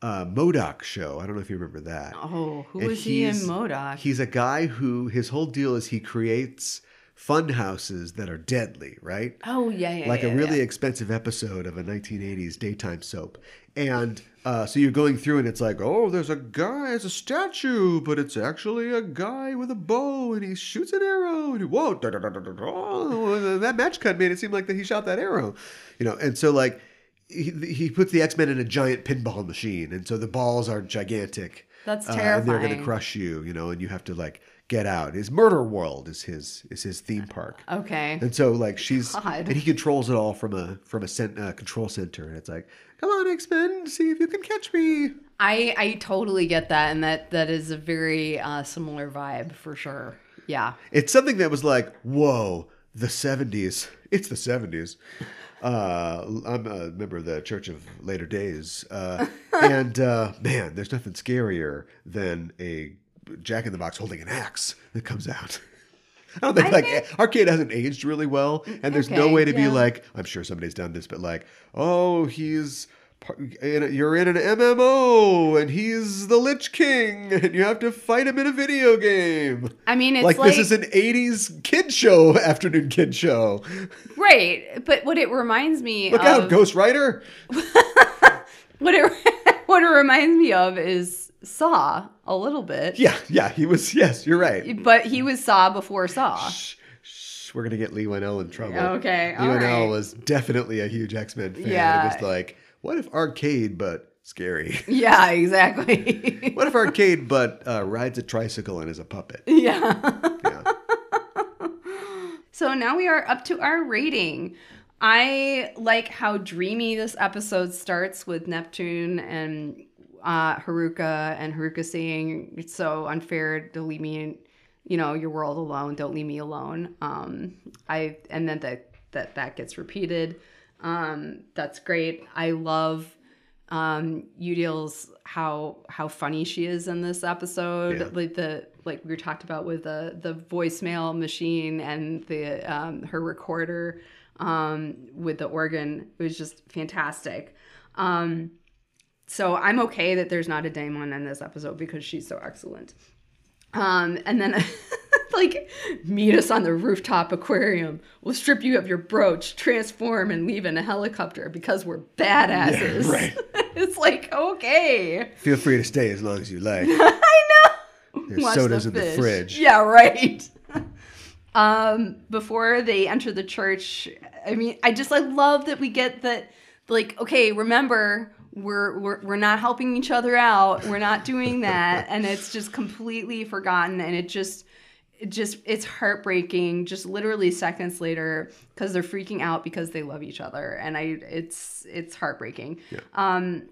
uh, MODOK show. I don't know if you remember that. Oh, who And was he in MODOK? He's a guy who his whole deal is he creates fun houses that are deadly, right? Oh yeah, yeah. like yeah, a really yeah. expensive episode of a 1980s daytime soap. And uh, so you're going through and it's like, oh, there's a guy, it's a statue, but it's actually a guy with a bow and he shoots an arrow. And he, whoa, da, da, da, da, da, da. That match cut made it seem like that he shot that arrow. You know, and so like he, he puts the X Men in a giant pinball machine. And so the balls are gigantic. That's uh, and they're going to crush you, you know, and you have to like get out. His murder world is his is his theme park. Okay. And so like she's God. and he controls it all from a from a cent, uh, control center, and it's like, come on X Men, see if you can catch me. I I totally get that, and that that is a very uh, similar vibe for sure. Yeah. It's something that was like, whoa, the '70s. It's the '70s. Uh, I'm a member of the Church of Later Days, uh, and uh, man, there's nothing scarier than a Jack in the Box holding an axe that comes out. I don't think I like think- eh, Arcade hasn't aged really well, mm, and there's no way to be like, I'm sure somebody's done this, but like, oh, he's in a, you're in an MMO and he's the Lich King, and you have to fight him in a video game. I mean, it's like, like, this is an 80s kid show, afternoon kid show. right, but what it reminds me Look of out, Ghost Rider. what it what it reminds me of is Saw a little bit. Yeah, yeah, he was. Yes, you're right. But he was Saw before Saw. Shh, We're gonna get Leigh Whannell in trouble. Okay, Leigh all right. was definitely a huge X Men fan. Yeah. It was like, what if arcade but scary? Yeah, exactly. what if arcade but uh, rides a tricycle and is a puppet? yeah. Yeah. So now we are up to our rating. I like how dreamy this episode starts with Neptune and uh, Haruka, and Haruka saying, "It's so unfair to leave me in, you know, your world alone. Don't leave me alone." Um, I and then that that that gets repeated. Um, that's great. I love um Eudial's how how funny she is in this episode. Yeah. Like the like we talked about with the the voicemail machine and the um her recorder um with the organ. It was just fantastic. Um so I'm okay that there's not a Daemon in this episode because she's so excellent. Um, and then like meet us on the rooftop aquarium. We'll strip you of your brooch, transform, and leave in a helicopter because we're badasses. right. it's like okay. Feel free to stay as long as you like. I know. There's Watch sodas in the fridge. Yeah, right. um, before they enter the church, I mean, I just I love that we get that. Like, okay, remember, we're we're we're not helping each other out. We're not doing that, and it's just completely forgotten. And it just, it just, it's heartbreaking. Just literally seconds later, because they're freaking out because they love each other, and I, it's it's heartbreaking. Um,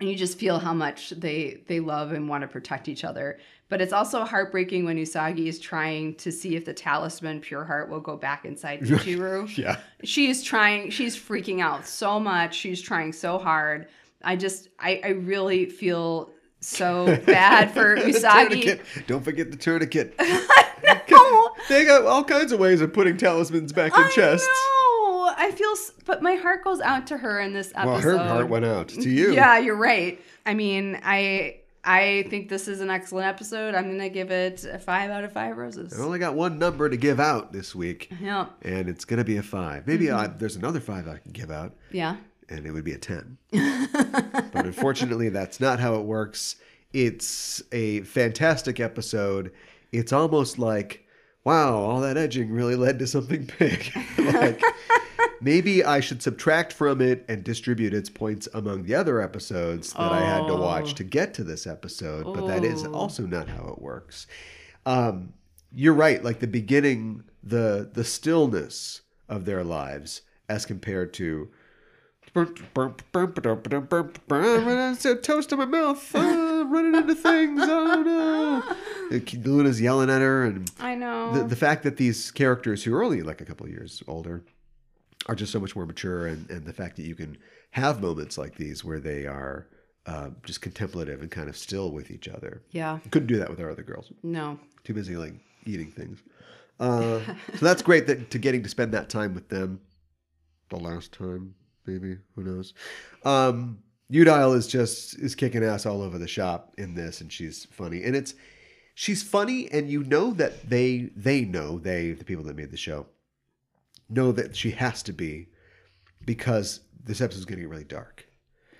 and you just feel how much they they love and want to protect each other. But it's also heartbreaking when Usagi is trying to see if the talisman Pure Heart will go back inside Michiru. Yeah. She is trying, she's freaking out so much. She's trying so hard. I just I, I really feel so bad for Usagi. Don't forget the tourniquet. No. They got all kinds of ways of putting talismans back in chests. No, I feel, but my heart goes out to her in this episode. Well, her heart went out to you. Yeah, you're right. I mean, I I think this is an excellent episode. I'm gonna give it a five out of five roses. I only got one number to give out this week, Yeah, and it's gonna be a five. Maybe Mm-hmm. I, there's another five I can give out, yeah. And it would be a ten. but unfortunately, that's not how it works. It's a fantastic episode. It's almost like, wow, all that edging really led to something big. like, maybe I should subtract from it and distribute its points among the other episodes that I had to watch to get to this episode. But that is Oh. also not how it works. Um, you're right. Like the beginning, the the stillness of their lives as compared to toast in my mouth, uh, running into things. Oh no! Luna's yelling at her, and I know. the, the fact that these characters who are only like a couple of years older are just so much more mature, and, and the fact that you can have moments like these where they are uh, just contemplative and kind of still with each other. yeah. Couldn't do that with our other girls. No. Too busy like eating things. Uh, so that's great that to getting to spend that time with them. The last time, maybe who knows? Um, Eudial is just is kicking ass all over the shop in this, and she's funny. And it's she's funny, and you know that they they know they the people that made the show know that she has to be because this episode's getting really dark.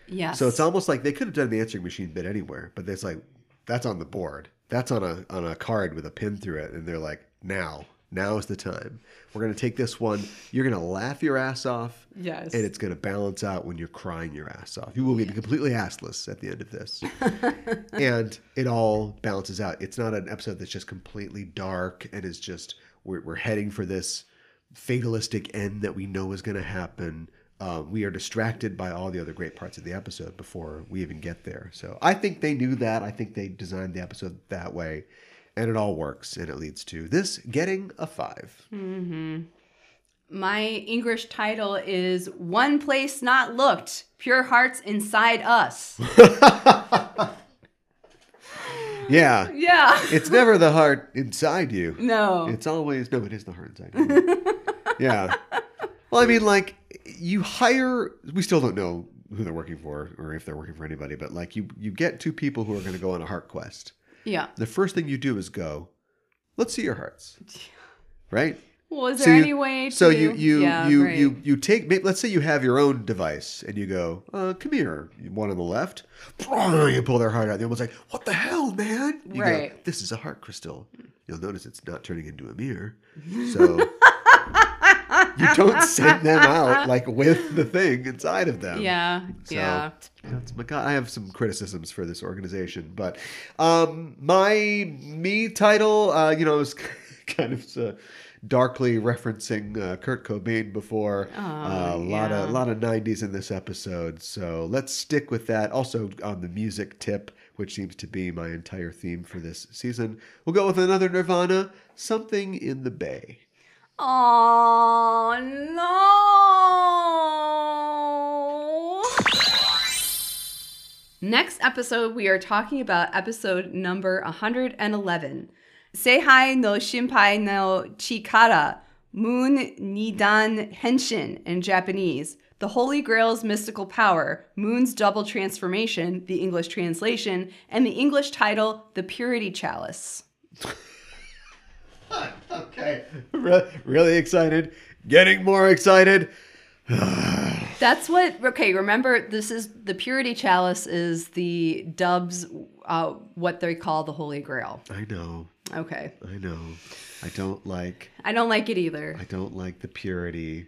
Yeah. So it's almost like they could have done the answering machine bit anywhere, but it's like that's on the board. That's on a on a card with a pin through it, and they're like, now, now is the time. We're gonna take this one. You're gonna laugh your ass off, Yes. and it's gonna balance out when you're crying your ass off. You will be completely assless at the end of this, and it all balances out. It's not an episode that's just completely dark and is just we're, we're heading for this fatalistic end that we know is going to happen. Um, we are distracted by all the other great parts of the episode before we even get there. So I think they knew that. I think they designed the episode that way, and it all works, and it leads to this getting a five. Mm-hmm. My English title is One Place Not Looked Pure Hearts Inside Us. Yeah, Yeah. it's never the heart inside you. No. It's always no. It is the heart inside. you. yeah. Well, I mean, like you hire. We still don't know who they're working for or if they're working for anybody, but like you, you get two people who are going to go on a heart quest. Yeah. The first thing you do is go. Let's see your hearts. Right. Well, is So there you- any way to? So you you yeah, you right. you you take. may- Let's say you have your own device, and you go, uh, "Come here." One on the left, you pull their heart out. The other one's like, "What the hell, man?" You go, Right. "This is a heart crystal." You'll notice it's not turning into a mirror, so you don't send them out like with the thing inside of them. Yeah. So, yeah. That's my God. I have some criticisms for this organization, but um, my me title, uh, you know, is kind of uh, darkly referencing uh, Kurt Cobain before. uh, a lot yeah. of lot of '90s in this episode, so let's stick with that. Also on the music tip, which seems to be my entire theme for this season, we'll go with another Nirvana, "Something in the Bay." Oh no. Next episode, we are talking about episode number 111. Seihai no Shinpai no Chikara, Moon Nidan Henshin in Japanese. The Holy Grail's mystical power, Moon's double transformation, the English translation, and the English title, The Purity Chalice. Okay, Re- really excited, getting more excited. That's what. Okay, remember this is the purity chalice is the Dubs, uh, what they call the Holy Grail. I know, Okay, I know. I don't like I don't like it either. I don't like the purity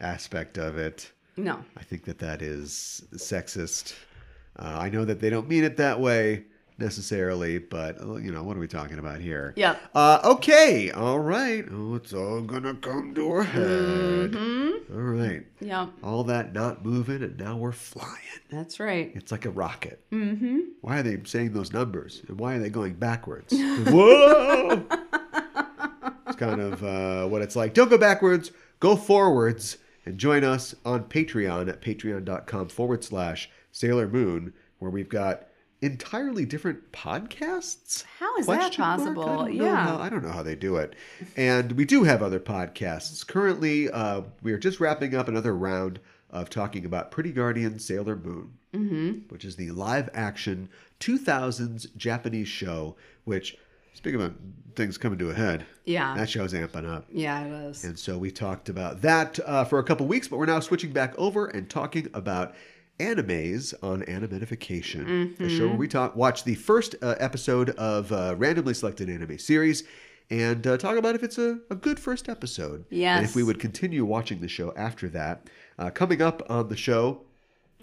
aspect of it. No. I think that that is sexist. Uh, I know that they don't mean it that way necessarily, but you know what are we talking about here? Yeah. Uh, okay. All right. Oh, it's all gonna come to a head. Mm-hmm. All right. Yeah. All that not moving, and now we're flying. That's right. It's like a rocket. Mm-hmm. Why are they saying those numbers? And why are they going backwards? Whoa! it's kind of uh, what it's like. Don't go backwards, go forwards, and join us on Patreon at patreon.com forward slash Sailor Moon, where we've got entirely different podcasts. How is that possible? I don't Yeah. how- I don't know how they do it. And we do have other podcasts. Currently, uh, we are just wrapping up another round of talking about Pretty Guardian Sailor Moon, Mm-hmm. which is the live action 2000s Japanese show, which, speaking of things coming to a head, Yeah. that show's amping up. Yeah, it is. And so we talked about that uh, for a couple weeks, but we're now switching back over and talking about animes on Animetification, a show where we talk watch the first uh, episode of a randomly selected anime series and uh, talk about if it's a, a good first episode. And if we would continue watching the show after that. Uh, coming up on the show,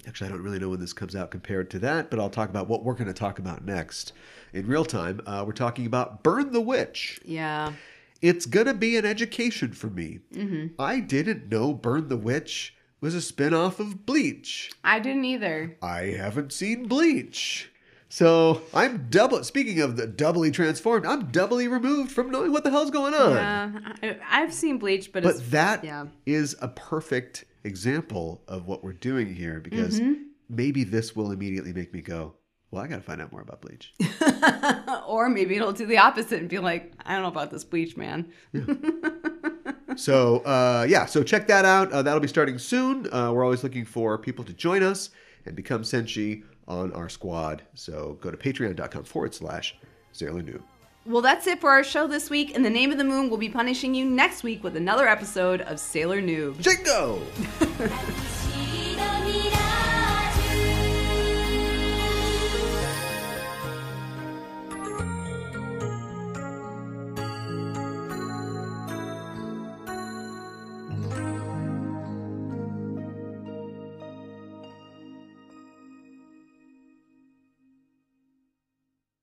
Actually, I don't really know when this comes out compared to that, but I'll talk about what we're going to talk about next. In real time, uh, we're talking about Burn the Witch. Yeah. It's going to be an education for me. Mm-hmm. I didn't know Burn the Witch was a spin-off of Bleach. I didn't either. I haven't seen Bleach. So I'm double. Speaking of the doubly transformed, I'm doubly removed from knowing what the hell's going on. Yeah, I, I've seen Bleach, but, But that is yeah. a perfect example of what we're doing here because Mm-hmm. maybe this will immediately make me go, well, I got to find out more about Bleach. or maybe it'll do the opposite and be like, I don't know about this Bleach, man. so, uh, yeah, so check that out. Uh, that'll be starting soon. Uh, we're always looking for people to join us and become Senshi on our squad. So go to patreon.com forward slash Sailor Noob. Well, that's it for our show this week, and the name of the moon we'll be punishing you next week with another episode of Sailor Noob. Jingo!